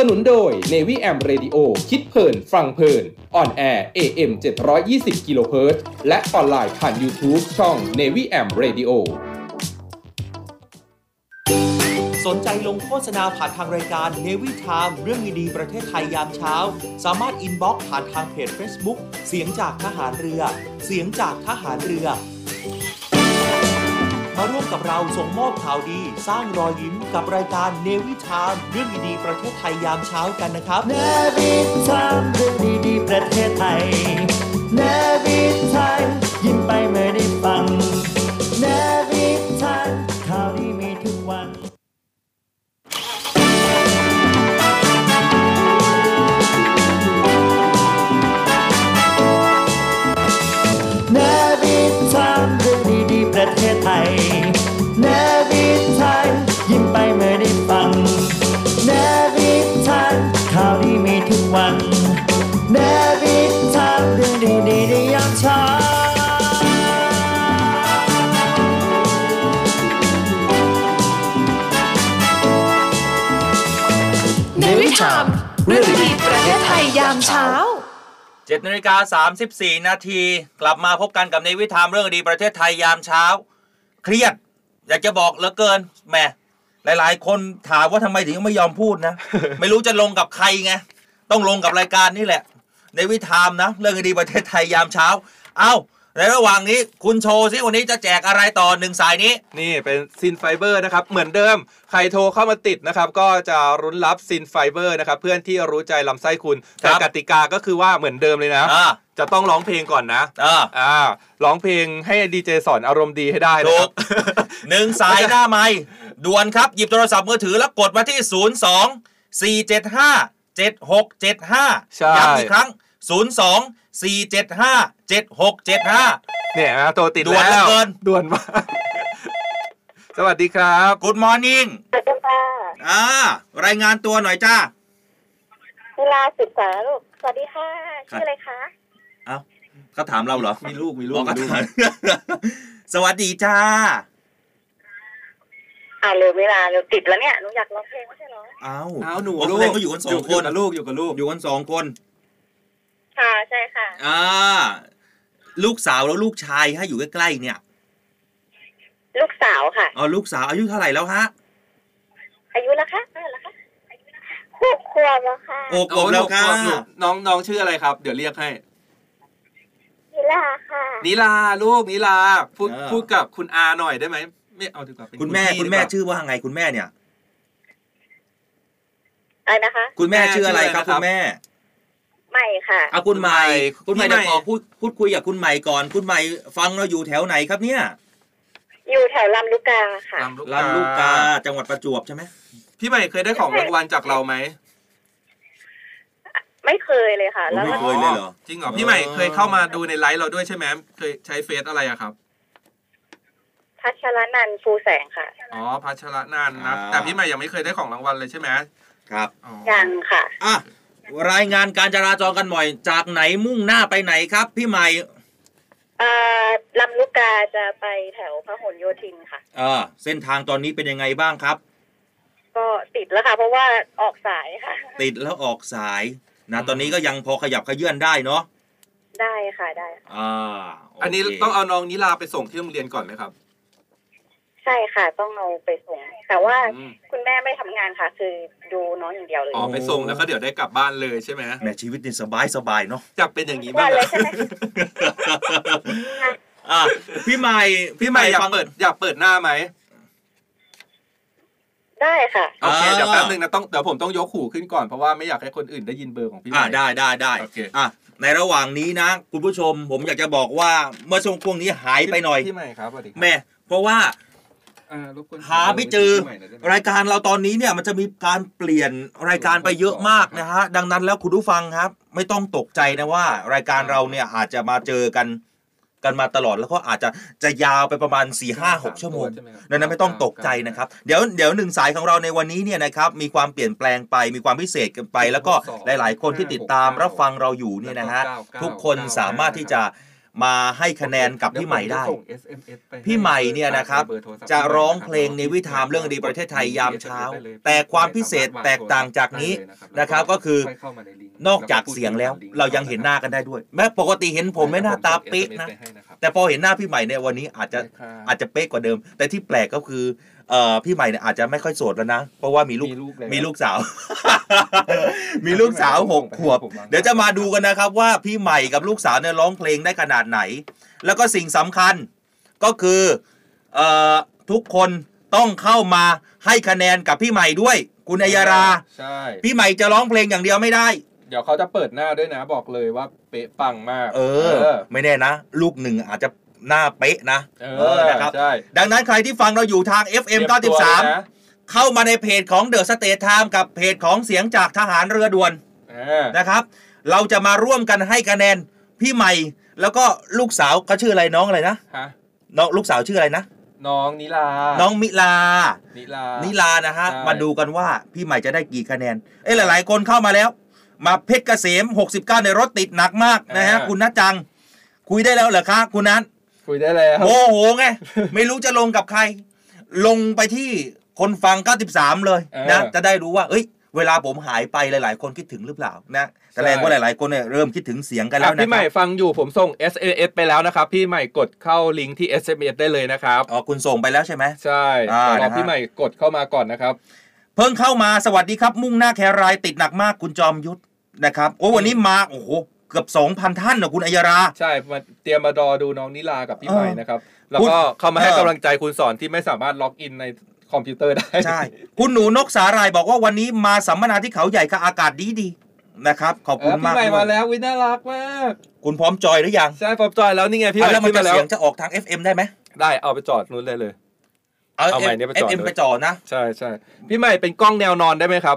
สนับสนุนโดย Navy AM Radio คิดเพลิน ฟังเพลิน on air AM 720กิโลเฮิรตซ์และออนไลน์ผ่าน YouTube ช่อง Navy AM Radio สนใจลงโฆษณาผ่านทางรายการ Navy Time เรื่องดีๆประเทศไทยยามเช้า สามารถ inbox ผ่านทางเพจ Facebook เสียงจากทหารเรือ เสียงจากทหารเรือ มาร่วมกับเราส่งมอบข่าวดี สร้างรอยยิ้มกับรายการเนวิทามเรื่องดีๆประเทศไทยยามเช้ากันนะครับเนวิทามเรื่องดีๆประเทศไทยเนวิทามยิ้มไปเมื่อได้ฟังเนวิท ศไทยเนวิทามยิ้มไปเมื่อได้ฟังเนวิทามข่าวดีมีทุกวันเนวิทามเรื่องดีๆในยามเช้า Navy Time เรื่องดีประเทศไทยยามเช้า7นาฬิกา34 นาที กลับมาพบกันกับ Navy Time เรื่องดีประเทศไทยยามเช้า เครียด อยากจะบอกเหลือเกินแหมหลาย ๆ คนถามว่าทำไมถึงยังไม่ยอมพูดนะ ไม่รู้จะลงกับใครไง ต้องลงกับรายการนี่แหละ Navy Time นะ เรื่องดีประเทศไทยยามเช้า เอ้า ในระหว่างนี้คุณโชว์ซิวันนี้จะแจกอะไรต่อหนึ่งสายนี้ นี่เป็นซินไฟเบอร์นะครับ เหมือนเดิม ใครโทรเข้ามาติดนะครับ ก็จะลุ้นรับซินไฟเบอร์นะครับ เพื่อนที่รู้ใจลำไส้คุณแต่กติกาก็คือว่าเหมือนเดิมเลยนะ อ่าจะต้องร้องเพลงก่อนนะอ่าอ่าร้องเพลงให้ดีเจสอนอารมณ์ดีให้ได้นะถูครักบหนึ่งสายหน้าไม้ด่วนครับ หยิบโทรศัพท์มือถือแล้วกดมาที่ 0 2 4 7 5 7 6 7 5ใช่ ย้ำอีกครั้ง 0 2 4 7 5 7 6 7 5เนี่ยนะตัวติดด่วนเหลืแล้อวเกินด่วนมาก สวัสดีครับ Good morning อ่ารายงานตัวหน่อยจ้า เวลาศึกษาลูก สวัสดีค่ะชื่ออะไรคะ เอ้าเขาถามเราเหรอมีลูกมีลูอ๋กอเขามีลูกถาม สวัสดีจ้า อ่าเร็วเวลาเร็วติดแล้วเนี่ย หนูอยากร้องเพลงไม่ใช่เหรอ เอ้าอ้าวหนูอ๋อลูแสกดงว่าอยู่กันสองคน กับลูกอยู่กับลูก อยู่กันสองคน ค่ะ ใช่ค่ะ อ่า ลูกสาวแล้วลูกชายฮะอยู่ใกล้ๆเนี่ย ลูกสาวค่ะ อ๋อลูกสาวอายุเท่าไหร่แล้วฮะอายุละคะเท่าไหร่ละคะหกขวบแล้วค่ะโอ้กบแล้วค่ะหนูน้องน้องชื่ออะไรครับ เดี๋ยวเรียกให้ นิลาค่ะ นิลาลูกนิลาพูดเออ พูดกับคุณอาหน่อยได้ไหมไม่เอาดีกว่าเป็นคุณแม่พี่คุณแม่ดีกว่า ชื่อว่าไงคุณแม่เนี่ย อะไรนะคะ คุณแม่ชื่ออะไรครับ คุณแม่ให ม่ค่ะเอาคุณใหม่ คุณใหม่พี่ใหม่เดี๋ยวขอพูดพูดคุยกับคุณใหม่ก่อน คุณใหม่ฟังเราอยู่แถวไหนครับเนี่ย อยู่แถวลำลูกกาค่ะลำลูกลำลูกกาจังหวัดประจวบใช่ไหมพี่ใหม่เคยได้ของรางวัลจากเราไหมไม่เคยเลยค่ะ แล้วไม่มันเคยเลยเหรอจริงเหรอพี่ใหม่เคยเข้ามาดูในไลฟ์เราด้วยใช่ไหมเคยใช้เฟซอะไรอะครับพัชรนันท์ฟูแสงค่ะ อ๋อพัชรนันท์นะอ่าแต่พี่ใหม่ยังไม่เคยได้ของรางวัลเลยใช่ไหมครับอ๋อยังค่ะ อะ รายงานการจราจรกันหน่อย จากไหนมุ่งหน้าไปไหนครับ พี่ใหม่เอ่อลำลูกกาจะไปแถวพหลโยธินค่ะเออเส้นทางตอนนี้เป็นยังไงบ้างครับ ก็ติดแล้วค่ะ เพราะว่าออกสายค่ะ ติดแล้วออกสายนะตอนนี้ก็ยังพอขยับขยื่นได้เนาะได้ค่ะได้อ่าโเคอันนี้ต้องเอาน้องนิลาไปส่งที่โรงเรียนก่อนไหมครับใช่ค่ะ ต้องเอาไปส่งแต่ว่าอืม คุณแม่ไม่ทำงานค่ะ คือดูน้องอย่างเดียวเลย อ๋อไปส่งแล้วก็เดี๋ยวได้กลับบ้านเลยใช่ไหมแหม่ชีวิตนี่สบายสบายเนาะจะเป็นอย่างนี้วับ้างนเหรเลอยใช่ไหมอะพี่ใหม่พี่ใหม่อยากฟัง เปิดอยากเปิดหน้าไหมได้ค่ะ โอเคอ่า เดี๋ยวแป๊บนึงนะต้องเดี๋ยวผมต้องยกหูขึ้นก่อนเพราะว่าไม่อยากให้คนอื่นได้ยินเบอร์ของพี่ใหอ่าม่ ได้ได้ได้โอเค อะในระหว่างนี้นะ คุณผู้ชมผมอยากจะบอกว่าเมื่อช่วงช่วงนี้หายไปหน่อยพี่ใหม่ครับสวัสดีครับ แม่เพราะว่าอ่ารบกวน หาไม่เจอ รายการเราตอนนี้เนี่ยมันจะมีการเปลี่ยนรายการไปเยอะมากนะฮะดังนั้นแล้วคุณผู้ฟังครับ ไม่ต้องตกใจนะว่า รายการเราเนี่ยอาจจะมาเจอกันกันมาตลอดแล้วก็อาจจะจะยาวไปประมาณ4ี่ห้าหกชั่วโมงดังนั้นไม่ต้องตกใจนะครับ เดี๋ยวเดี๋ยวหนึ่งสายของเราในวันนี้เนี่ยนะครับมีความเปลี่ยนแปลงไปมีความพิเศษกันไป แล้วก็หลาย ๆ คนที่ติดตามรับฟังเราอยู่เนี่ยนะฮะทุกคนสามารถที่จะ มาให้คะแนนกับพี่ใหม่ได้เยวผมจะส่ง SMS ไปพี่ใหม่เนี่ยนะครับเอโทศัพท์จะร้องเพลงในวิถามเรื่องดีประเทศไทยยามเช้า แต่ความพิเศษแตกต่างจากนี้นะครับก็คือค่ยเข้ามาในลิงก์นอกจากเสียงแล้ว เรายังเห็นหน้ากันได้ด้วย แม้ปกติเห็นผมไม่หน้าตาเป๊ะนะแต่พอเห็นหน้าพี่ใหม่เนี่ยวันนี้อาจจะอาจจะเป๊ะกว่าเดิม แต่ที่แปลกก็คือ เอ่อพี่ใหม่เนี่ยอาจจะไม่ค่อยโสดแล้วนะ เพราะว่ามีลูกมีลูกแล้ว มีลูกสาว มีลูกสาวหกขวบ เดี๋ยวจะมาดูกันนะครับว่าพี่ใหม่กับลูกสาวเนี่ยร้องเพลงได้ขนาดไหน แล้วก็สิ่งสำคัญก็คือเอ่อทุกคนต้องเข้ามาให้คะแนนกับพี่ใหม่ด้วย คุณอัยยารา ใช่ พี่ใหม่จะร้องเพลงอย่างเดียวไม่ได้ เดี๋ยวเขาจะเปิดหน้าด้วยนะบอกเลยว่าเป๊ะปังมาก เออ ไม่แน่นะ ลูกหนึ่งอาจจะ หน้าเป๊ะนะเออนะครับใช่ดังนั้นใครที่ฟังเราอยู่ทาง FM เตรียมตัวเลยนะ93 เข้ามาในเพจของ The State Time กับเพจของเสียงจากทหารเรือด่วนอ่านะครับ เราจะมาร่วมกันให้คะแนนพี่ใหม่ แล้วก็ลูกสาวเขาชื่ออะไรน้องอะไรนะฮะน้องลูกสาวชื่ออะไรนะน้องนิลา น้องมิลา นิลา นิลานะฮะใช่มาดูกันว่าพี่ใหม่จะได้กี่คะแนน เอ้ยหลาย ๆ คนเข้ามาแล้ว มาเพชรเกษม 69 ในรถติดหนักมากนะฮะ คุณนัทจัง คุยได้แล้วเหรอคะ คุณนัท คุยได้แล้วโมโหไงไม่รู้จะลงกับใคร ลงไปที่คนฟัง 93 เลยนะเออจะได้รู้ว่า เอ้ย เวลาผมหายไปหลาย ๆ คนคิดถึงหรือเปล่านะแสดงว่าหลาย ๆ คนเนี่ยเริ่มคิดถึงเสียงกันแล้วอะนะพี่ใหม่ครับฟังอยู่ผมส่ง SMS ไปแล้วนะครับ พี่ใหม่กดเข้าลิงก์ที่ SMS ได้เลยนะครับอ๋อคุณส่งไปแล้วใช่ไหมใช่อ่าเดี๋ยวรอนะฮะพี่ใหม่กดเข้ามาก่อนนะครับ เพิ่งเข้ามาสวัสดีครับ มุ่งหน้าแครายติดหนักมากคุณจอมยุทธนะครับโอ้วันนี้มาโอ้โห เกือบสองพันท่านนะคุณอัยรา ใช่มาเตรียมมารอดูน้องนิลากับพี่ใหม่เออนะครับ แล้วคุณก็เข้ามาให้เออกำลังใจคุณสอนที่ไม่สามารถ log in ในคอมพิวเตอร์ได้ ใช่ คุณหนูนกสาหร่ายบอกว่าวันนี้มาสัมมนาที่เขาใหญ่ค่ะอากาศดีดีๆนะครับ ขอบเอคุณอพี่มากใหม่ด้มาวยแล้ววิน่ารักมาก คุณพร้อมจอยหรือยัง ใช่พร้อมจอยแล้วนี่ไงพี่ใหอะม่แล้วมันขึ้นจะมาแล้วเสียงจะออกทาง FM ได้ไหมได้เอาไปจอดนู้นเลยเลย เอาเอาใหม่เนี่ยไปจอด FM เลยไปจอดนะ ใช่ใช่พี่ใหม่เป็นกล้องแนวนอนได้ไหมครับ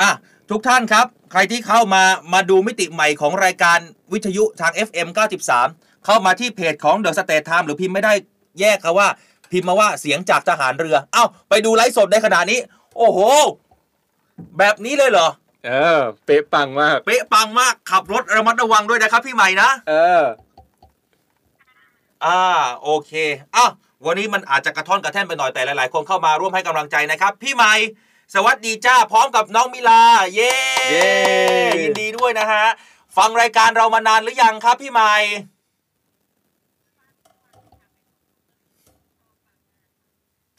อะทุกท่านครับ ใครที่เข้ามามาดูมิติใหม่ของรายการวิทยุทาง FM 93 เข้ามาที่เพจของ The State Time หรือพิมพ์ไม่ได้แยกครับว่า พิมพ์มาว่าเสียงจากทหารเรือ เอ้า ไปดูไลฟ์สดในขณะนี้ โอ้โห แบบนี้เลยเหรอ เออ เป๊ะปังมาก เป๊ะปังมากขับรถระมัดระวังด้วยนะครับพี่ใหม่นะ เออ อ่าโอเคอะวันนี้มันอาจจะกระท่อนกระแท่นไปหน่อยแต่หลาย ๆ คนเข้ามาร่วมให้กำลังใจนะครับ พี่ใหม่ สวัสดีจ้าพร้อมกับน้องมิลาเย้เย้ยินดีด้วยนะฮะ ฟังรายการเรามานานหรือยังครับพี่ใหม่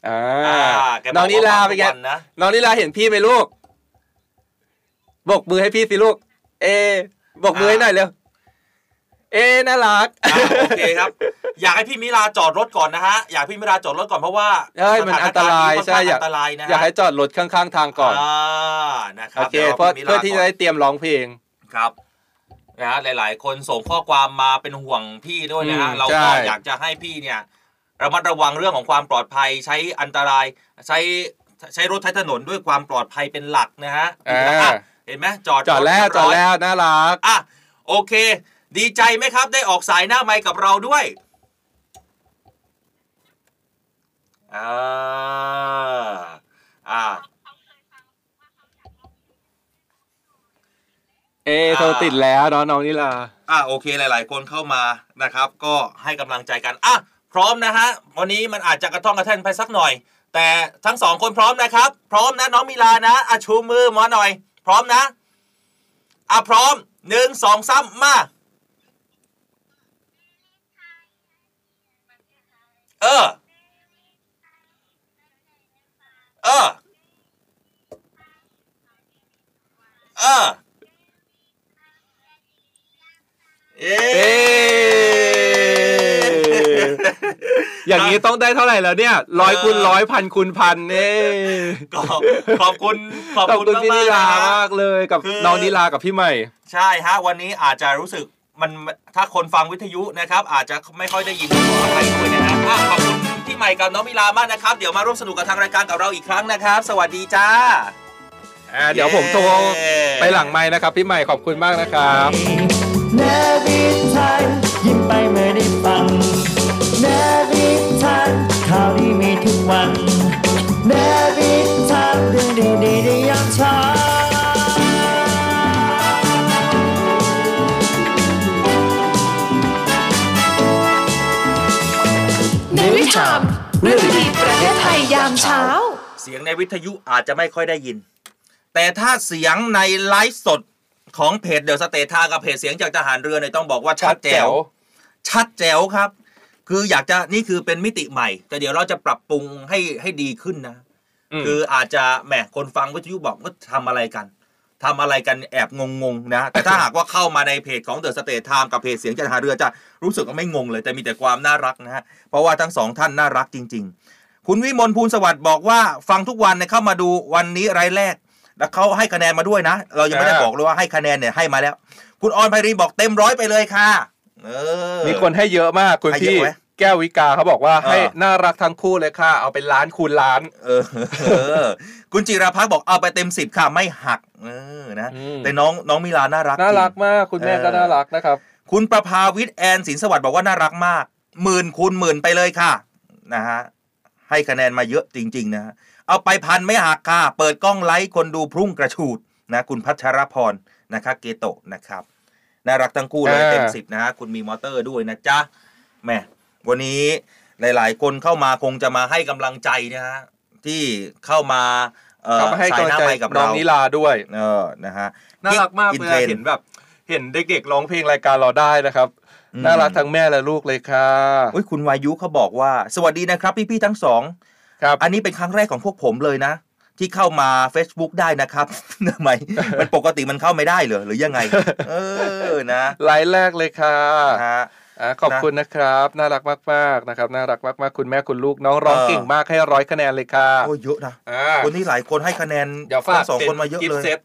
อ่าแกบน้ออกงนิลาว่าฟังเป็นไงทุกวันนะน้องนิลาเห็นพี่ไหมลูกบกมือให้พี่สิลูก เอบกมือให้หน่อยเร็ว เอน่ารักอ่าโอเคครับ อยากให้พี่มิลาจอดรถก่อนนะฮะ อยากให้พี่มิลาจอดรถก่อนเพราะว่าเอ้ยมันอันตรายสใช่ถนอยากการณ์นี้ค่อนข้างอันตรายนะฮะอยากให้จอดรถข้างๆทางก่อนอ่านะครับโอเคดี๋ยวเพื่อพี่มิลาเพื่อที่จะได้เตรียมร้องเพลงครับนะฮะหลาย ๆ คนส่งข้อความมาเป็นห่วงพี่ด้วยนะฮะอืมเราใช่ก็อยากจะให้พี่เนี่ยระมัดระวังเรื่องของความปลอดภัยใช้อันตรายใช้ใช้รถใช้ถนนด้วยความปลอดภัยเป็นหลักนะฮะอ่าอะเห็นไหมจอดจอดแล้วรถจอดเรียบร้ยแล้วน่ารักอะโอเค ดีใจไหมครับ ได้ออกสายหน้าไมค์กับเราด้วยอ่าอ่าเอโทรติดแล้วเนาะน้องนิลาอะโอเคหลาย ๆ คนเข้ามานะครับ ก็ให้กำลังใจกันอะพร้อมนะฮะวันนี้มันอาจจะกระท่องกระแท่นไปสักหน่อย แต่ทั้งสองคนพร้อมนะครับ พร้อมนะน้องมิลานะอะชูมือมาหน่อย พร้อมนะอะพร้อมหนึ่งสองสามมา เออ เออ เออเอ๊เอะอย่างนี้ต้องได้เท่าไหร่แล้วเนี่ยร้อยคูณร้อยพันคูณพันเน่ก็ขอบคุณขอบขอบคุณคุณพี่มานิกๆลานะฮะมากเลยกับคือน้องนิลากับพี่ใหม่ ใช่ฮะวันนี้อาจจะรู้สึก มันถ้าคนฟังวิทยุนะครับ อาจจะไม่ค่อยได้ยินขออภัยด้วยนะฮะอะขอบคุณพี่ใหม่กับน้องมิลามากนะครับ เดี๋ยวมาร่วมสนุกกับทางรายการกับเราอีกครั้งนะครับ สวัสดีจ้าอ่าเดี๋ยวผมโทรไปหลังไม้นะครับ พี่ใหม่ขอบคุณมากนะครับเนวิทานยิ้มไปเมื่อได้ฟังเนวิทานข่าวดีมีทุกวันเนวิทานเรื่องดีดีๆในยามเช้า Navy Time เรื่องดีๆประเทศไทยยามเช้า เสียงในวิทยุอาจจะไม่ค่อยได้ยิน แต่ถ้าเสียงในไลฟ์สดของเพจ The State Times กับเพจเสียงจากทหารเรือเนี่ยต้องบอกว่าชัดแจ๋ว ชัดแจ๋วครับ คืออยากจะนี่คือเป็นมิติใหม่ แต่เดี๋ยวเราจะปรับปรุงให้ให้ดีขึ้นนะอืมคืออาจจะแหมคนฟังวิทยุบอกว่าทำอะไรกัน ทำอะไรกันแอบงงๆนะแต่ถ้าหากว่าเข้ามาในเพจของ The State Times กับเพจเสียงจากทหารเรือจะรู้สึกว่าไม่งงเลย แต่มีแต่ความน่ารักนะฮะเพราะว่าทั้งสองท่านน่ารักจริง ๆ คุณวิมลภูลสวัสดิ์บอกว่าฟังทุกวันเนี่ยเข้ามาดูวันนี้รายแรก แล้วเขาให้คะแนนมาด้วยนะ เรายังไม่ได้อ่าบอกเลยว่าให้คะแนนเนี่ยให้มาแล้ว คุณออนไพรีบอกเต็มร้อยไปเลยค่ะเออมีคนให้เยอะมากคุณให้เยอะพี่ไหม แก้ววิกาเขาบอกว่าเออให้น่ารักทั้งคู่เลยค่ะ เอาเป็นล้านคูณล้าน เออเออคุณจิราพักษ์บอกเอาไปเต็มสิบค่ะไม่หักเออนะอืมแต่น้องน้องมิลาน่ารักน่าจงรักมากคุณแม่ก็เออน่ารักนะครับ คุณประภาวิทย์แอนสินสวัสดิ์บอกว่าน่ารักมากหมื่นคูณหมื่นไปเลยค่ะนะฮะให้คะแนนมาเยอะจริง ๆ นะฮะเอาไปพันไม่หักค่ะ เปิดกล้องไลฟ์คนดูพรุ่งกระฉูดนะคุณพัชรพรนะคะเกโตะนะครับน่ารักทั้งคู่เลยอ่าเต็มสิบนะฮะคุณมีมอเตอร์ด้วยนะจ๊ะแหม่ วันนี้หลาย ๆ คนเข้ามาคงจะมาให้กำลังใจนะฮะที่เข้ามาเอ่อเขามาให้สายกำลังหน้าใจไมค์กับน้องเรานิลาด้วยเออนะฮะน่ารักมาก in trend เลยเห็นแบบ เห็นเด็ก ๆ ร้องเพลงรายการเราได้นะครับอืมน่ารักทั้งแม่และลูกเลยค่ะโอ้ยคุณวายุเขาบอกว่า สวัสดีนะครับ พี่ๆทั้งสองครับอันนี้เป็นครั้งแรกของพวกผมเลยนะ ที่เข้ามา Facebook ได้นะครับทำไมมันปกติมันเข้าไม่ได้เหรอหรือยังไง เออนะไลฟ์แรกเลยค่ะฮะอ่า ขอบคุณนะครับ น่ารักมากๆนะครับ น่ารักมากๆ คุณแม่คุณลูกน้องร้องเออเก่งมากให้ร้อยคะแนนเลยค่ะโอ้ยเยอะนะอ่าคนนี้หลายคนให้คะแนนเดี๋ยวฝากทั้งสองคนมาเยอะเลย gift set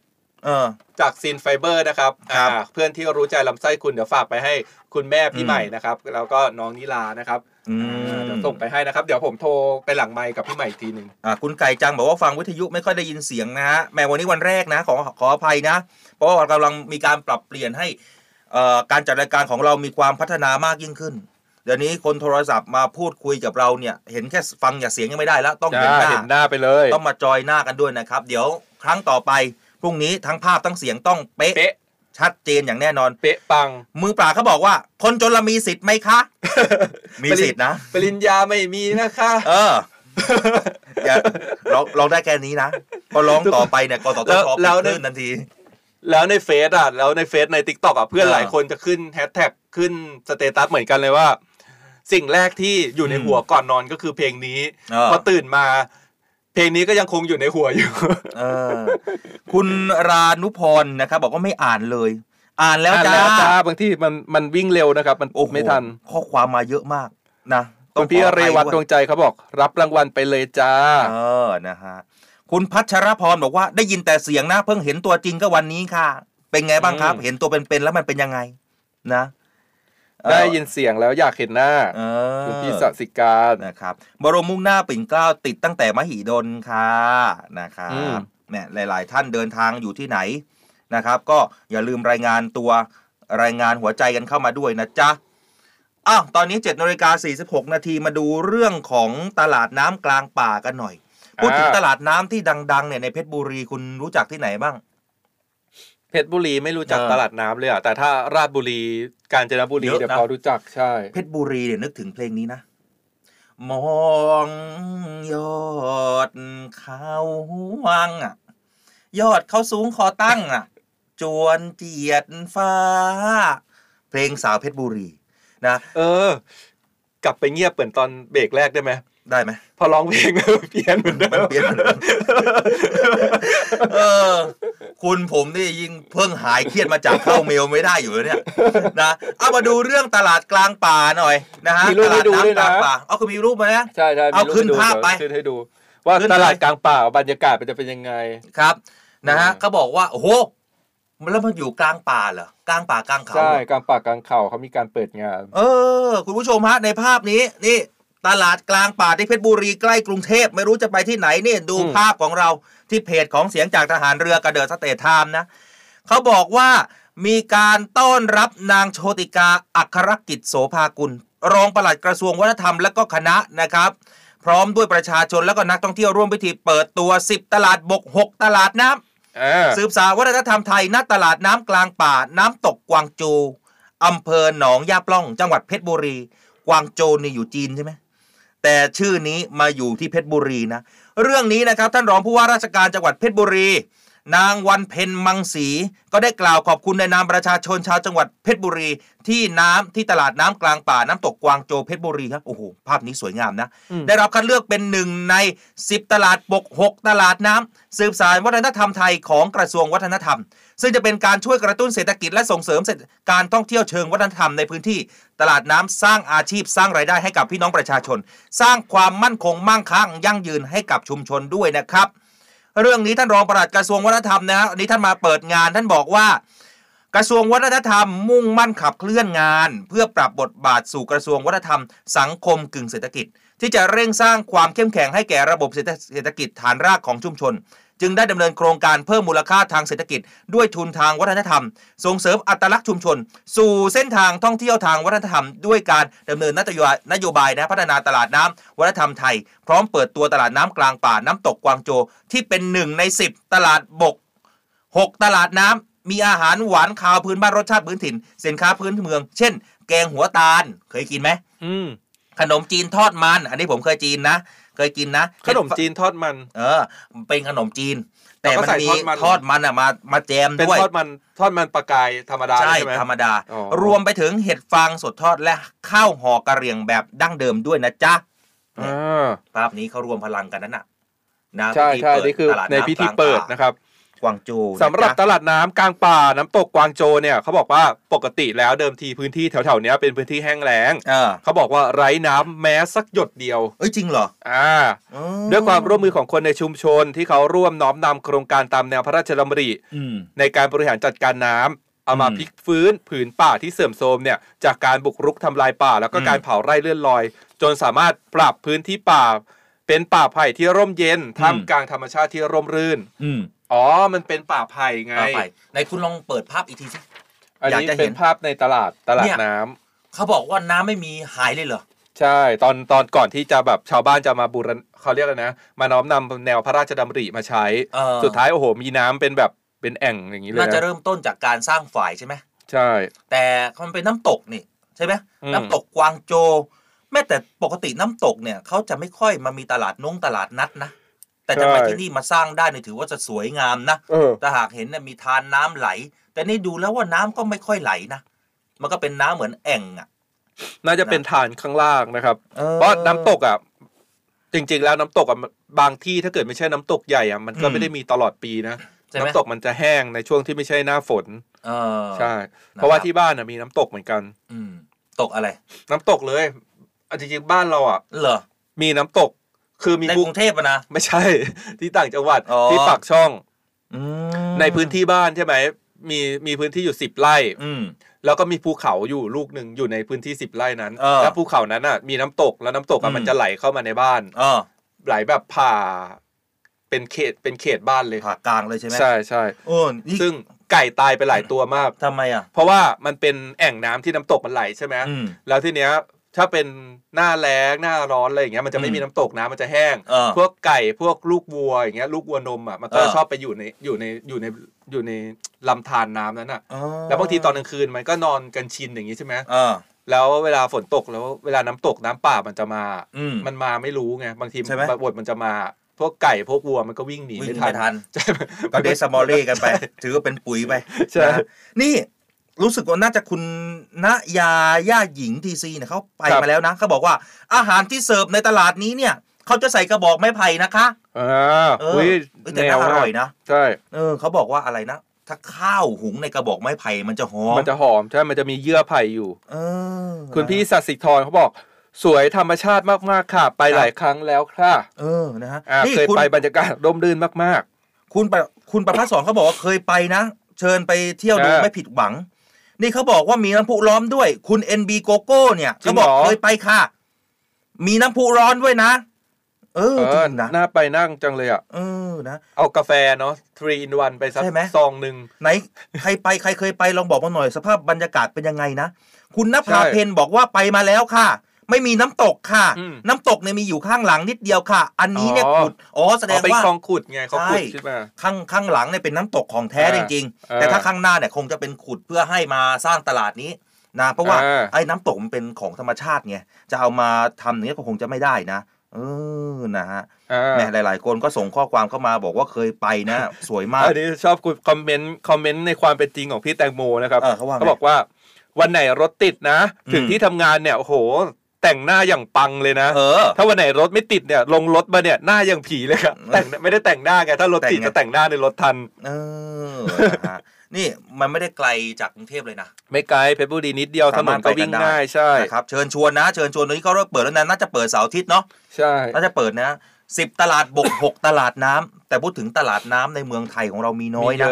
เออจากซินไฟเบอร์นะครับครับอ่าเพื่อนที่รู้ใจลำไส้คุณเดี๋ยวฝากไปให้คุณแม่พี่อืมใหม่นะครับ แล้วก็น้องนิลานะครับอืมอ่าเดี๋ยวส่งไปให้นะครับ เดี๋ยวผมโทรไปหลังไมค์กับพี่ใหม่อีกทีหนึ่งอ่าคุณไก่จังบอกว่าฟังวิทยุไม่ค่อยได้ยินเสียงนะฮะแม้วันนี้วันแรกนะขอขออภัยนะ เพราะว่ากำลังมีการปรับเปลี่ยนให้เอ่อ การจัดรายการของเรามีความพัฒนามากยิ่งขึ้น เดี๋ยวนี้คนโทรศัพท์มาพูดคุยกับเราเนี่ย เห็นแค่ฟังอย่าเสียงยังไม่ได้แล้ว ต้องเห็นหน้าเห็นหน้าไปเลย ต้องมาจอยหน้ากันด้วยนะครับ เดี๋ยวครั้งต่อไปพรุ่งนี้ทั้งภาพทั้งเสียงต้องเป๊ะเป๊ะชัดเจนอย่างแน่นอน เป๊ะปัง มือปราบเขาบอกว่า คนจนละมีสิทธิ์ไหมคะ มีสิทธิ์นะ ปริญญาไม่มีนะคะ เอออย่าลองลองได้แค่นี้นะพอร้องต่อไปเนี่ยกสทแล้วชแล้ปิวดคลื่นทันที แล้วในเฟซอะแล้วในเฟซใน TikTok อะเพื่อนเออหลายคนจะขึ้นแฮชแท็กขึ้นสเตตัสเหมือนกันเลยว่า สิ่งแรกที่อยู่ในหัวก่อนนอนก็คือเพลงนี้เออพอตื่นมา เพลงนี้ก็ยังคงอยู่ในหัวอยู่เออคุณรานุพรนะครับ บอกว่าไม่อ่านเลยอ่านแล้วอ่านจ้าแล้วจ้าบางที่มันมันวิ่งเร็วนะครับ มันโอ้โหไม่ทัน ข้อความมาเยอะมากนะต้คุองณพี่ขออเรภัยวัตด้วยดวงใจเขาบอก รับรางวัลไปเลยจ้า เออนะฮะ คุณพัชรพรบอกว่าได้ยินแต่เสียงนะเพิ่งเห็นตัวจริงก็วันนี้ค่ะ เป็นไงบ้างครับอืมเห็นตัวเป็นๆแล้วมันเป็นยังไง นะเอ่อได้ยินเสียงแล้วอยากเห็นหน้าเออคุณพี่สสิการนะครับ บรมมุ่งหน้าปิ่นเกล้าติดตั้งแต่มหิดลค่ะนะครัอืมบเนี่ยหลาย ๆ ท่านเดินทางอยู่ที่ไหนนะครับ ก็อย่าลืมรายงานตัวรายงานหัวใจกันเข้ามาด้วยนะจ๊ะอ้าวตอนนี้7นาฬิกา46 นาทีมาดูเรื่องของตลาดน้ำกลางป่ากันหน่อย พูดถึงตลาดน้ำที่ดัง ๆ เนี่ยในเพชรบุรีคุณรู้จักที่ไหนบ้าง เพชรบุรีไม่รู้จักเออตลาดน้ำเลยอะแต่ถ้าราชบุรีกาญจนบุรีเยอะนะเดี๋ยวพอรู้จักใช่ เพชรบุรีเนี่ยนึกถึงเพลงนี้นะมองยอดเขาวังอะ ยอดเขาสูงคอตั้งอะ จวนเจียดฟ้า เพลงสาวเพชรบุรี นะเออกลับไปเงียบเหมือนตอนเบรกแรกได้ไหม ได้ไหมพอร้องเพลงแล้วเพี้ยนเหมือนเดิมันมเปลี่ยนเหมือนเดิมเออ คุณผมนี่ยิ่งเพิ่งหายเครียดมาจากเข้าเมลไม่ได้อยู่เลยเนี่ยนะเอามาดูเรื่องตลาดกลางป่าหน่อยนะฮะมีรูปตลาให้ดดูด้วยน้ำกนะลางป่าเอาคุณมีรูปไหมนะใช่ใช่เอามีรูปขึ้นให้ดูภาพไปเดี๋ยวขึ้นให้ดู ว่าขึ้นตลาดไปกลางป่าบรรยากาศมันจะเป็นยังไงครับ นะฮะเขาบอกว่าโอ้โหแล้วมันอยู่กลางป่าเหรอกลางป่ากลางเขาใช่เหรอกลางป่ากลางเขาเขามีการเปิดงาน เออ คุณผู้ชมฮะในภาพนี้นี่ ตลาดกลางป่าที่เพชรบุรีใกล้กรุงเทพไม่รู้จะไปที่ไหนนี่ดูอืมภาพของเราที่เพจของเสียงจากทหารเรือกับ The State Times นะเขาบอกว่ามีการต้อนรับนางโชติกาอัครกิจโสภากุล รองปลัดกระทรวงวัฒนธรรมและก็คณะนะครับ พร้อมด้วยประชาชนและก็นักท่องเที่ยวร่วมพิธีเปิดตัว 10 ตลาดบก 6 ตลาดน้ำอ่าสืบสานวัฒนธรรมไทยณตลาดน้ำกลางป่า น้ำตกกวางโจวอำเภอหนองหญ้าปล้อง จังหวัดเพชรบุรี กวางโจวนี่อยู่จีนใช่ไหม แต่ชื่อนี้มาอยู่ที่เพชรบุรีนะ เรื่องนี้นะครับท่านรองผู้ว่าราชการจังหวัดเพชรบุรี นางวันเพ็ญมังสีก็ได้กล่าวขอบคุณในนามประชาชนชาวจังหวัดเพชรบุรี ที่น้ำที่ตลาดน้ำกลางป่าน้ำตกกวางโจวเพชรบุรีครับโอ้โหภาพนี้สวยงามนะอืมได้รับคัดเลือกเป็นหนึ่งใน 10 ตลาดบก6 ตลาดน้ำสืบสานวัฒนธรรมไทยของกระทรวงวัฒนธรรม ซึ่งจะเป็นการช่วยกระตุ้นเศรษฐกิจและส่งเสริมการท่องเที่ยวเชิงวัฒนธรรมในพื้นที่ ตลาดน้ำสร้างอาชีพสร้างรายได้ให้กับพี่น้องประชาชน สร้างความมั่นคงมั่งคั่งยั่งยืนให้กับชุมชนด้วยนะครับ เรื่องนี้ท่านรองปลัดกระทรวงวัฒนธรรมนะฮะอันนี้ท่านมาเปิดงานท่านบอกว่า กระทรวงวัฒนธรรมมุ่งมั่นขับเคลื่อนงาน เพื่อปรับบทบาทสู่กระทรวงวัฒนธรรม สังคมกึ่งเศรษฐกิจ ที่จะเร่งสร้างความเข้มแข็งให้แก่ระบบเศรษฐกิจฐานรากของชุมชน จึงได้ดำเนินโครงการเพิ่มมูลค่าทางเศรษฐกิจ ด้วยทุนทางวัฒนธรรม ส่งเสริมอัตลักษณ์ชุมชน สู่เส้นทางท่องเที่ยวทางวัฒนธรรม ด้วยการดำเนินนโยบายนโยบายนะพัฒนาตลาดน้ำวัฒนธรรมไทย พร้อมเปิดตัวตลาดน้ำกลางป่าน้ำตกกวางโจวที่เป็นหนึ่งใน 10 ตลาดบก 6 ตลาดน้ำมีอาหารหวานคาวพื้นบ้านรสชาติพื้นถิ่น สินค้าพื้นเมือง เช่น แกงหัวตาล เคยกินไหมอืมขนมจีนทอดมัน อันนี้ผมเคยจีนนะ เคยกินนะ ขนมจีนทอดมัน เออ เป็นขนมจีน แต่แล้วก็มันใส่มีทอดมันทอดมันอะมามาแจมเป็นด้วยทอดมันทอดมันปลากายธรรมดาใช่ใช่ไหมธรรมดาอ๋อรวมไปถึงเห็ดฟางสดทอดและข้าวห่อกระเหรี่ยงแบบดั้งเดิมด้วยนะจ๊ะอ่าภาพนี้เขารวมพลังกันนั่นน่ะนะใช่ใช่พิธีเปิดนี่คือตลาดในน้ำพิธีกลางเปิดป่านะครับ กวางโจวนะสำหรับจ๊ะตลาดน้ำกลางป่าน้ำตกกวางโจเนี่ยเขาบอกว่าปกติแล้วเดิมทีพื้นที่แถวๆเนี้ยเป็นพื้นที่แห้งแล้งเออเขาบอกว่าไร้น้ำแม้สักหยดเดียวเอ้ยจริงเหรออ่าอ๋อด้วยความร่วมมือของคนในชุมชนที่เขาร่วมน้อมนำโครงการตามแนวพระราชดำริอืมในการบริหารจัดการน้ำเอามาอืมพลิกฟื้นผืนป่าที่เสื่อมโทรมเนี่ยจากการบุกรุกทำลายป่า แล้วก็อืมการเผาไร่เลื่อนลอย จนสามารถปรับพื้นที่ป่า เป็นป่าไผ่ที่ร่มเย็นท่ามกลางธรรมชาติที่ร่มรื่นอืมอ๋อ มันเป็นป่าไผ่ไงเอาไปไหนคุณลองเปิดภาพอีกทีสิอันอยากนี้จะเห็นเป็นภาพในตลาดตลาเนี่ดยน้ำเขาบอกว่าน้ำไม่มีหายเลยเหรอใช่ตอนตอนก่อนที่จะแบบชาวบ้านจะมาบูรณเขาเรียกอะไรนะ มาน้อมนำแนวพระราชดำริมาใช้เออสุดท้ายโอ้โหมีน้ำเป็นแบบเป็นแอ่งอย่างนี้เลยน่าจะนะเริ่มต้นจากการสร้างฝ่ายใช่ไหมใช่ แต่มันเป็นน้ำตกนี่ใช่ไหมอืมน้ำตกกวางโจว แม้แต่ปกติน้ำตกเนี่ยเขาจะไม่ค่อยมามีตลาดนงตลาดนัดนะ แต่ทำไมที่นี่มาสร้างได้เนี่ยถือว่าจะสวยงามนะเออถ้าหากเห็นเนี่ยมีทานน้ำไหล แต่นี่ดูแล้วว่าน้ำก็ไม่ค่อยไหลนะมันก็เป็นน้ำเหมือนแอ่งอะ น่าจะเป็นฐานข้างล่างนะครับเออเพราะน้ำตกอะจริง ๆ แล้วน้ำตกอะบางที่ถ้าเกิดไม่ใช่น้ำตกใหญ่อะมันก็อืมไม่ได้มีตลอดปีนะใช่ไหมน้ำตกมันจะแห้งในช่วงที่ไม่ใช่หน้าฝนเออใช่ เพราะว่าที่บ้านอะมีน้ำตกเหมือนกัน อืมตกอะไร น้ำตกเลย อะจริงๆบ้านเราอะเหรอมีน้ำตก คือมีในภูกรุงเทพอะนะ ไม่ใช่ ที่ต่างจังหวัดอ๋อ ที่ปากช่อง อืมในพื้นที่บ้านใช่ไหมมีมีพื้นที่อยู่สิบไร่ อืม แล้วก็มีภูเขาอยู่ลูกหนึ่งอยู่ในพื้นที่สิบไร่นั้นเออแล้วภูเขานั้นอะมีน้ำตกแล้วน้ำตกอือะม มันจะไหลเข้ามาในบ้าน เออไหลแบบผ่า เป็นเขตเป็นเขตบ้านเลยผ่ากลางเลยใช่ไหมใช่ใช่โอ้นี่ซึ่งไก่ตายไปหลายตัวมาก ทำไมอะ เพราะว่ามันเป็นแอ่งน้ำที่น้ำตกมันไหลใช่ไหมอืม แล้วทีเนี้ย ถ้าเป็นหน้าแล้งหน้าร้อนอะไรอย่างเงี้ยมันจะไม่อืมมีน้ำตกน้ำมันจะแห้ง เออ พวกไก่พวกลูกวัวอย่างเงี้ยลูกวัวนมอะมันก็เออ ชอบไปอยู่ในอยู่ในอยู่ในอยู่ในลำธารน้ำนั้นอะอ๋อแล้วบางทีตอนกลางคืนมันก็นอนกันชินอย่างงี้ใช่ไหมเออ แล้วเวลาฝนตกแล้วเวลาน้ำตกน้ำป่ามันจะมา อืม มันมาไม่รู้ไงบางทีใช่ไหม บทมันจะมา พวกไก่พวกวัวมันก็วิ่งหนีวิ่งไม่ไม่ทัทันนใช่ ก็เดซมอลเล่กันไป ถือว่าเป็นปุ๋ยไปใช่ นะนี่ รู้สึกว่าน่าจะคุณณยาย่าหญิงทีซีเนี่ยเขาไปครับมาแล้วนะเขาบอกว่าอาหารที่เสิร์ฟในตลาดนี้เนี่ยเขาจะใส่กระบอกไม้ไผ่นะคะอ่าเอออุ้ยเอ้ยแต่น่าอร่อยนะใช่เออเขาบอกว่าอะไรนะถ้าข้าวหุงในกระบอกไม้ไผ่มันจะหอมมันจะหอมใช่มันจะมีเยื่อไผ่อยู่เออคุณพี่สัสิธรเขาบอกสวยธรรมชาติมากๆค่ะ ไปหลายครั้งแล้วค่ะ เออนะฮะอ่านี่เคยคุณไปบรรยากาศร่มรื่นมากคุณประคุณประภาสสอนเขาบอกว่าเคยไปนะ เชิญไปเที่ยวดูอ่าไม่ผิดหวัง นี่เขาบอกว่ามีน้ำพุร้อนด้วย คุณ NB โกโก้เนี่ยจริเขางบอกเหรอเคยไปค่ะ มีน้ำพุร้อนด้วยนะ เอๆอเอจอริงนะน่าไปนั่งจังเลยอะเออนะเอากาแฟเนาะ3 in 1ไปสักใช่ไหมซองหนึ่งไหน ใครไปใครเคยไปลองบอกมาหน่อยสภาพบรรยากาศเป็นยังไงนะ คุณนภาใช่เพนบอกว่าไปมาแล้วค่ะ ไม่มีน้ำตกค่ะอืมน้ำตกเนี่ยมีอยู่ข้างหลังนิดเดียวค่ะ อันนี้เนี่ยอ๋อขุดอ๋อแสดงเอาไปว่าคลองขุดไงเขาขุดใช่ใช่ไหมข้างข้างหลังเนี่ยเป็นน้ำตกของแท้อ่าจริงๆอ่าแต่ถ้าข้างหน้าเนี่ยคงจะเป็นขุดเพื่อให้มาสร้างตลาดนี้นะเพราะว่าอ่าไอ้น้ำตกมันเป็นของธรรมชาติไงจะเอามาทำอย่างนี้ยก็คงจะไม่ได้นะเออนะฮะอ่าแหม่หลาย ๆ คนก็ส่งข้อความเข้ามาบอกว่าเคยไปนะ สวยมากอันนี้ชอบคุณคอมเมนต์คอมเมนต์ในความเป็นจริงของพี่แตงโมนะครับเออเขาว่าไงบอกว่าวันไหนรถติดนะ ถึงอืมที่ทำงานเนี่ยโอ้โห แต่งหน้าอย่างปังเลยนะ เออ ถ้าวันไหนรถไม่ติดเนี่ย ลงรถมาเนี่ยหน้าอย่างผีเลยครับแต่งไม่ได้แต่งหน้าไงถ้ารถติดแต่งไงจะแต่งหน้าในรถทัน เออนะฮะนี่มันไม่ได้ไกลจากกรุงเทพเลยนะ ไม่ไกลเพชรบุรีนิดเดียวถนนก็วิ่งง่ายใช่นะครับเชิญชวนนะ เชิญชวนตอนนี้ก็เริ่มเปิดแล้วนะน่าจะเปิดเสาร์อาทิตย์เนาะใช่น่าจะเปิดนะสิบตลาดบกหกตลาดน้ำแต่พูดถึงตลาดน้ำในเมืองไทยของเรามีน้อยมีนะ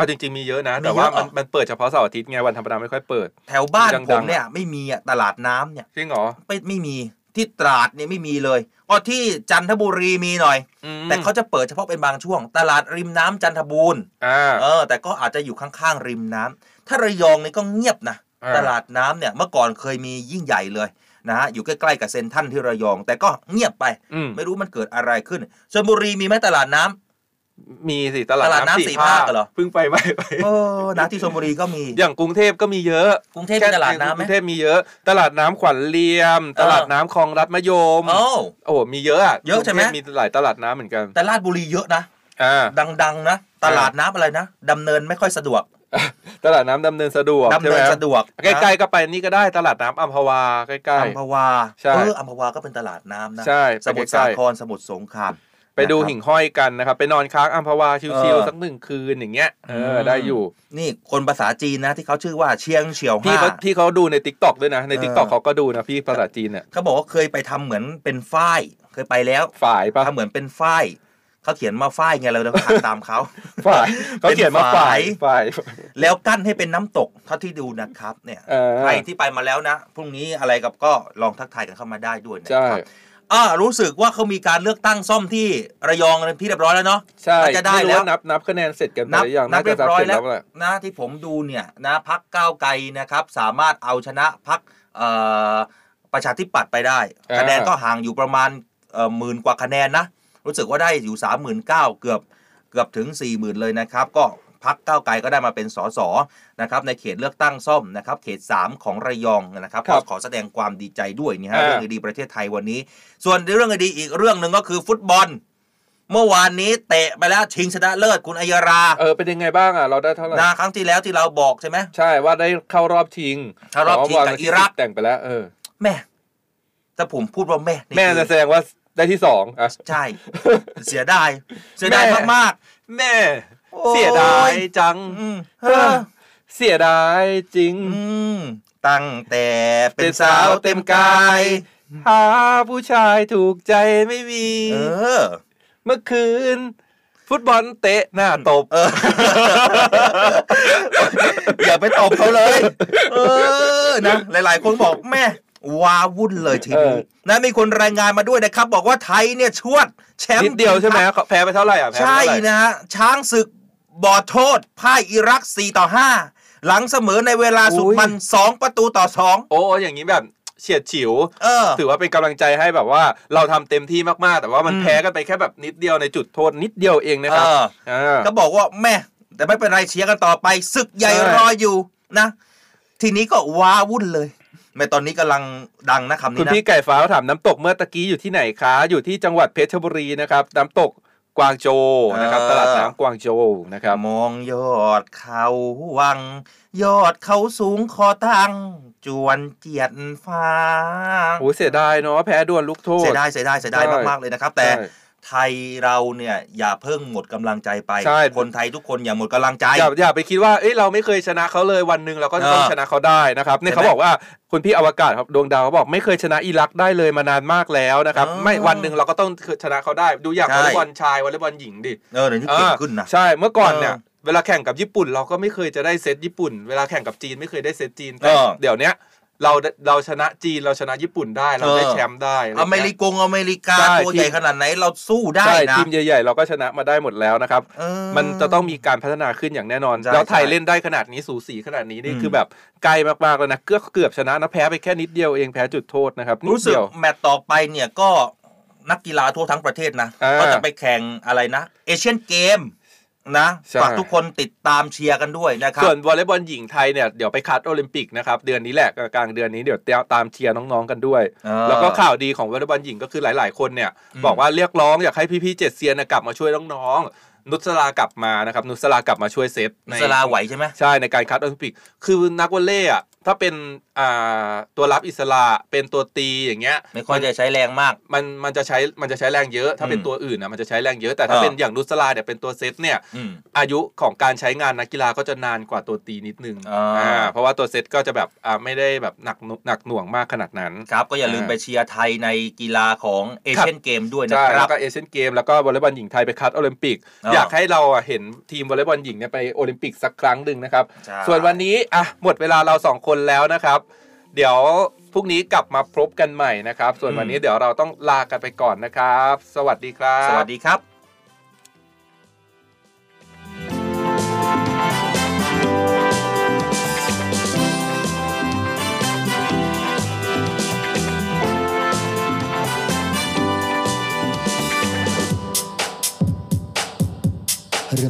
เยอะเอาจริงๆมีเยอะนะมีแต่ว่าเยอะเหรมัอนมันเปิดเฉพาะเสาร์อาทิตย์ไงวันธรรมดาไม่ค่อยเปิด แถวบ้านดังๆผมเนี่ยไม่มีอะตลาดน้ำเนี่ยจริงเหรอไม่ไม่มีที่ตราดเนี่ยไม่มีเลยก็ที่จันทบุรีมีหน่อยอืมแต่เขาจะเปิดเฉพาะเป็นบางช่วง ตลาดริมน้ำจันทบูรณ์อ่าเออ แต่ก็อาจจะอยู่ข้างๆริมน้ำถ้าระยองนี่ก็เงียบนะอ่าตลาดน้ำเนี่ยเมื่อก่อนเคยมียิ่งใหญ่เลยนะฮะอยู่ใกล้ๆกับเซนทรันที่ระยอง แต่ก็เงียบไปอืมไม่รู้มันเกิดอะไรขึ้นชลบุรีมีไหมตลาดน้ำ มีสิตลาดตลาดน้ำน้ำสี่ภาคเหรอเพิ่งไปไม่ไปเออนะที่ชลบุรีก็มี อย่างกรุงเทพก็มีเยอะ กรุงเทพมีตลาดน้ำไหมกรุงเทพมีเยอะ ตลาดน้ำขวัญเลียม ตลาดน้ำคลองรัฐมะยม โอ้โอ้โหมีเยอะอะเยอะใช่ไหมกรุงทพมีหลายตลาดน้ำเหมือนกัน แต่ลาดบุรีเยอะนะอ่าดังๆนะ ตลาดน้ำอะไรนะดำเนินไม่ค่อยสะดวกตลาดน้ำดำเนินสะดวกดำเนินใช่ไหมสะดวกใกล้ๆก็ไปนี่ก็ได้ตลาดน้ำอัมพวาใกล้อัมพวาใช่เอออัมพวาก็เป็นตลาดน้ำนะใช่สมุทรไปใกล้สาๆครสมุทรสงครามๆ ไปไปดูนะครับหิ่งห้อยกันนะครับ ไปนอนค้างอัมพวาชิเอวอๆสักหนึ่งคืนอย่างเงี้ยเออได้อยู่ นี่คนภาษาจีนนะที่เขาชื่อว่าเชียงเฉียวพี่ห้าเขาพี่เขาดูในทิกตอกด้วยนะในเออทิกตอกเขาก็ดูนะพี่ภาษาจีนเนี่ยเขาบอกว่าเคยไปทำเหมือนเป็นฝ้ายเคยไปแล้วฝ่ายปะทำเหมือนเป็นฝ้ายเขาเขียนมาฝ้ายไงเราต้องทำตามเขาฝ่ายเขาเขียนมาฝ่ายฝ่าย แล้วกั้นให้เป็นน้ำตกเท่าที่ดูนะครับ เนี่ยเออใครที่ไปมาแล้วนะพรุ่งนี้อะไรกับก็ลองทักทายกันเข้ามาได้ด้วยนะใช่ครับ อ่ารู้สึกว่าเขามีการเลือกตั้งซ่อมที่ระยองที่เรียบร้อยแล้วเนาะใช่น่าจะได้ม่รู้แล้วนับนับคะแนนเสร็จกันไปนับหรือยังนับน่าเรีจะยบร้อยเสร็จแล้วแหละนะที่ผมดูเนี่ยนะพักก้าวไกลนะครับ สามารถเอาชนะพักประชาธิปัตย์ไปได้อ่าคะแนนก็ห่างอยู่ประมาณเอ่อหมื่นกว่าคะแนนนะ รู้สึกว่าได้อยู่สามหมื่นเก้าเกือบเกือบถึง4ี่หมื่นเลยนะครับ ก็ พักก้าวไกลก็ได้มาเป็นสสนะครับในเขตเลือกตั้งซ่อมนะครับเขต 3 ของระยองนะครับครัก็บขอแสดงความดีใจด้วยนี่ฮะอ่าเรื่องดีๆประเทศไทยวันนี้ ส่วนเรื่องดีๆอีกเรื่องหนึ่งก็คือฟุตบอลเมื่อวานนี้เตะไปแล้วชิงชนะเลิศคุณอัยรา เออเป็นยังไงบ้างอะเราได้เท่าไหร่นะครั้งที่แล้วที่เราบอกใช่ไหมใช่ว่าได้เข้ารอบชิงเข้ารอบชิงกับวันที่อิรักสิบแต่งไปแล้วเออ แม่ถ้าผมพูดว่าแม่นี่แม่คือจะแสดงว่าได้ที่สองอะใช่ เสียดายเสียดายแม่มากแม่โอ้ย เสียดายจังๆอืมเออเสียดายจริงอืมตั้งแต่เป็นสาวเต็มกาย หาผู้ชายถูกใจไม่มีเออเมื่อคืน ฟุตบอลเตะหน้าตบเอออย่าไปตบเขาเลย เออนะหลาย ๆ คนบอกแม่ว้าวุ่นเลยทีนี้เออนะมีคนรายงานมาด้วยนะครับ บอกว่าไทยเนี่ยชวด แชมป์นิดเดียวใช่ไหมเขาแพ้ไปเท่าไหร่อะแพ้ไปใช่เท่าไหร่นะฮะช้างศึก บอดโทษพ่ายอิรัก 4 ต่อ 5 หลังเสมอในเวลาสุดมัน 2 ประตูต่อ 2 โอ้อย่างนี้แบบเฉียดฉิวเออถือว่าเป็นกำลังใจให้แบบว่าเราทำเต็มที่มากๆ แต่ว่ามันอืมแพ้กันไปแค่แบบนิดเดียวในจุดโทษนิดเดียวเองนะครับเอออ่าก็บอกว่าแม่แต่ไม่เป็นไรเชียร์กันต่อไปศึกใหญ่ใช่รออยู่นะ ทีนี้ก็ว้าวุ่นเลยแม่ตอนนี้กำลังดังนะคำคุณนี้นะพี่ไก่ฟ้าถามน้ำตกเมื่อตะกี้อยู่ที่ไหนคะ อยู่ที่จังหวัดเพชรบุรีนะครับ น้ำตก กวางโจวนะครับเออตลาดน้ำกวางโจวนะครับมองยอดเขาวัง ยอดเขาสูงคอตั้งจวนเจียดฟ้าโอ้เสียดายเนาะแพ้ดวลลูกโทษเสียดายเสียดายเสียดายใช่มากๆเลยนะครับ แต่ใช่ ไทยเราเนี่ยอย่าเพิ่งหมดกำลังใจไปใช่คนไทยทุกคนอย่าหมดกำลังใจ อย่าอย่าไปคิดว่าเอ้ยเราไม่เคยชนะเขาเลยวันหนึ่งเราก็จะต้องเออชนะเขาได้นะครับเนี่ยใช่เขาไหมบอกว่าคุณพี่อวกาศครับดวงดาวเขาบอกไม่เคยชนะอิรักได้เลยมานานมากแล้วนะครับอ๋อไม่วันหนึ่งเราก็ต้องชนะเขาได้ ดูอย่างใช่วอลเลย์บอลชายวอลเลย์บอลหญิงดิเออเดี๋ยวนี้เก่งขึ้นนะใช่เมื่อก่อนเนี่ยเออเวลาแข่งกับญี่ปุ่นเราก็ไม่เคยจะได้เซตญี่ปุ่น เวลาแข่งกับจีนไม่เคยได้เซตจีนแต่เออเดี๋ยวเนี้ย เราเราชนะจีนเราชนะญี่ปุ่นได้เราได้เออแชมป์ได้ะไรอเมริกงอเมริกาใช่ตัวใหญ่ทีมขนาดไหนเราสู้ได้ใช่นะทีมใหญ่ๆเราก็ชนะมาได้หมดแล้วนะครับเออมันจะต้องมีการพัฒนาขึ้นอย่างแน่นอนใช่แล้วไทยใช่เล่นได้ขนาดนี้สูสีขนาดนี้นี่อืมคือแบบไกลมากๆแล้วนะเกือบเกือบชนะนะแพ้ไปแค่นิดเดียวเองแพ้จุดโทษนะครับนิดรู้สึกเดียวแมตช์ต่อไปเนี่ยก็นักกีฬาทั่วทั้งประเทศนะอ่าก็จะไปแข่งอะไรนะ เอเชียนเกม นะใช่ฝากทุกคนติดตามเชียร์กันด้วยนะครับ ส่วนวอลเลย์บอลหญิงไทยเนี่ยเดี๋ยวไปคัดโอลิมปิกนะครับเดือนนี้แหละกลางเดือนนี้เดี๋ยวตามเชียร์น้องๆกันด้วยเออแล้วก็ข่าวดีของวอลเลย์บอลหญิงก็คือหลาย ๆ คนเนี่ยอืมบอกว่าเรียกร้องอยากให้พี่ๆเจ็ดเซียนนะกลับมาช่วยน้องๆนุศรากลับมานะครับนุศรากลับมาช่วยเซตนุศราไหวใช่ไหมใช่ในการคัดโอลิมปิก คือนักวอลเลย์อะ ถ้าเป็นอ่าตัวรับอิสระเป็นตัวตีอย่างเงี้ย ไม่ค่อยจะใช้แรงมาก มันมันจะใช้มันจะใช้แรงเยอะ ถ้าเป็นอืมตัวอื่นนะมันจะใช้แรงเยอะแต่ถ้าเออเป็นอย่างนุสลาเนี่ยเป็นตัวเซตเนี่ยอืมอายุของการใช้งานนักกีฬาก็จะนานกว่าตัวตีนิดนึงอ่าเพราะว่าตัวเซตก็จะแบบอ่าไม่ได้แบบหนักหน่วงหนักหน่วงมากขนาดนั้นครับก็อย่าลืมอ่าไปเชียร์ไทยในกีฬาของเอเชียนเกมด้วยนะใช่คแล้รับวก็เอเชียนเกมแล้วก็วอลเลย์บอลหญิงไทยไปคัดโอลิมปิกอ๋ออยากให้เราอะเห็นทีมวอลเลย์บอลหญิงเนี่ยไปโอลิมปิกสักครั้งหนึ่งนะครับใช่ส่วนวันนี้อะหมดเวลาเราสองคนแล้วนะครับ เดี๋ยวพรุ่งนี้กลับมาพบกันใหม่นะครับ ส่วนวันนี้เดี๋ยวเราต้องลากันไปก่อนนะครับ สวัสดีครับ สวัสดีครับ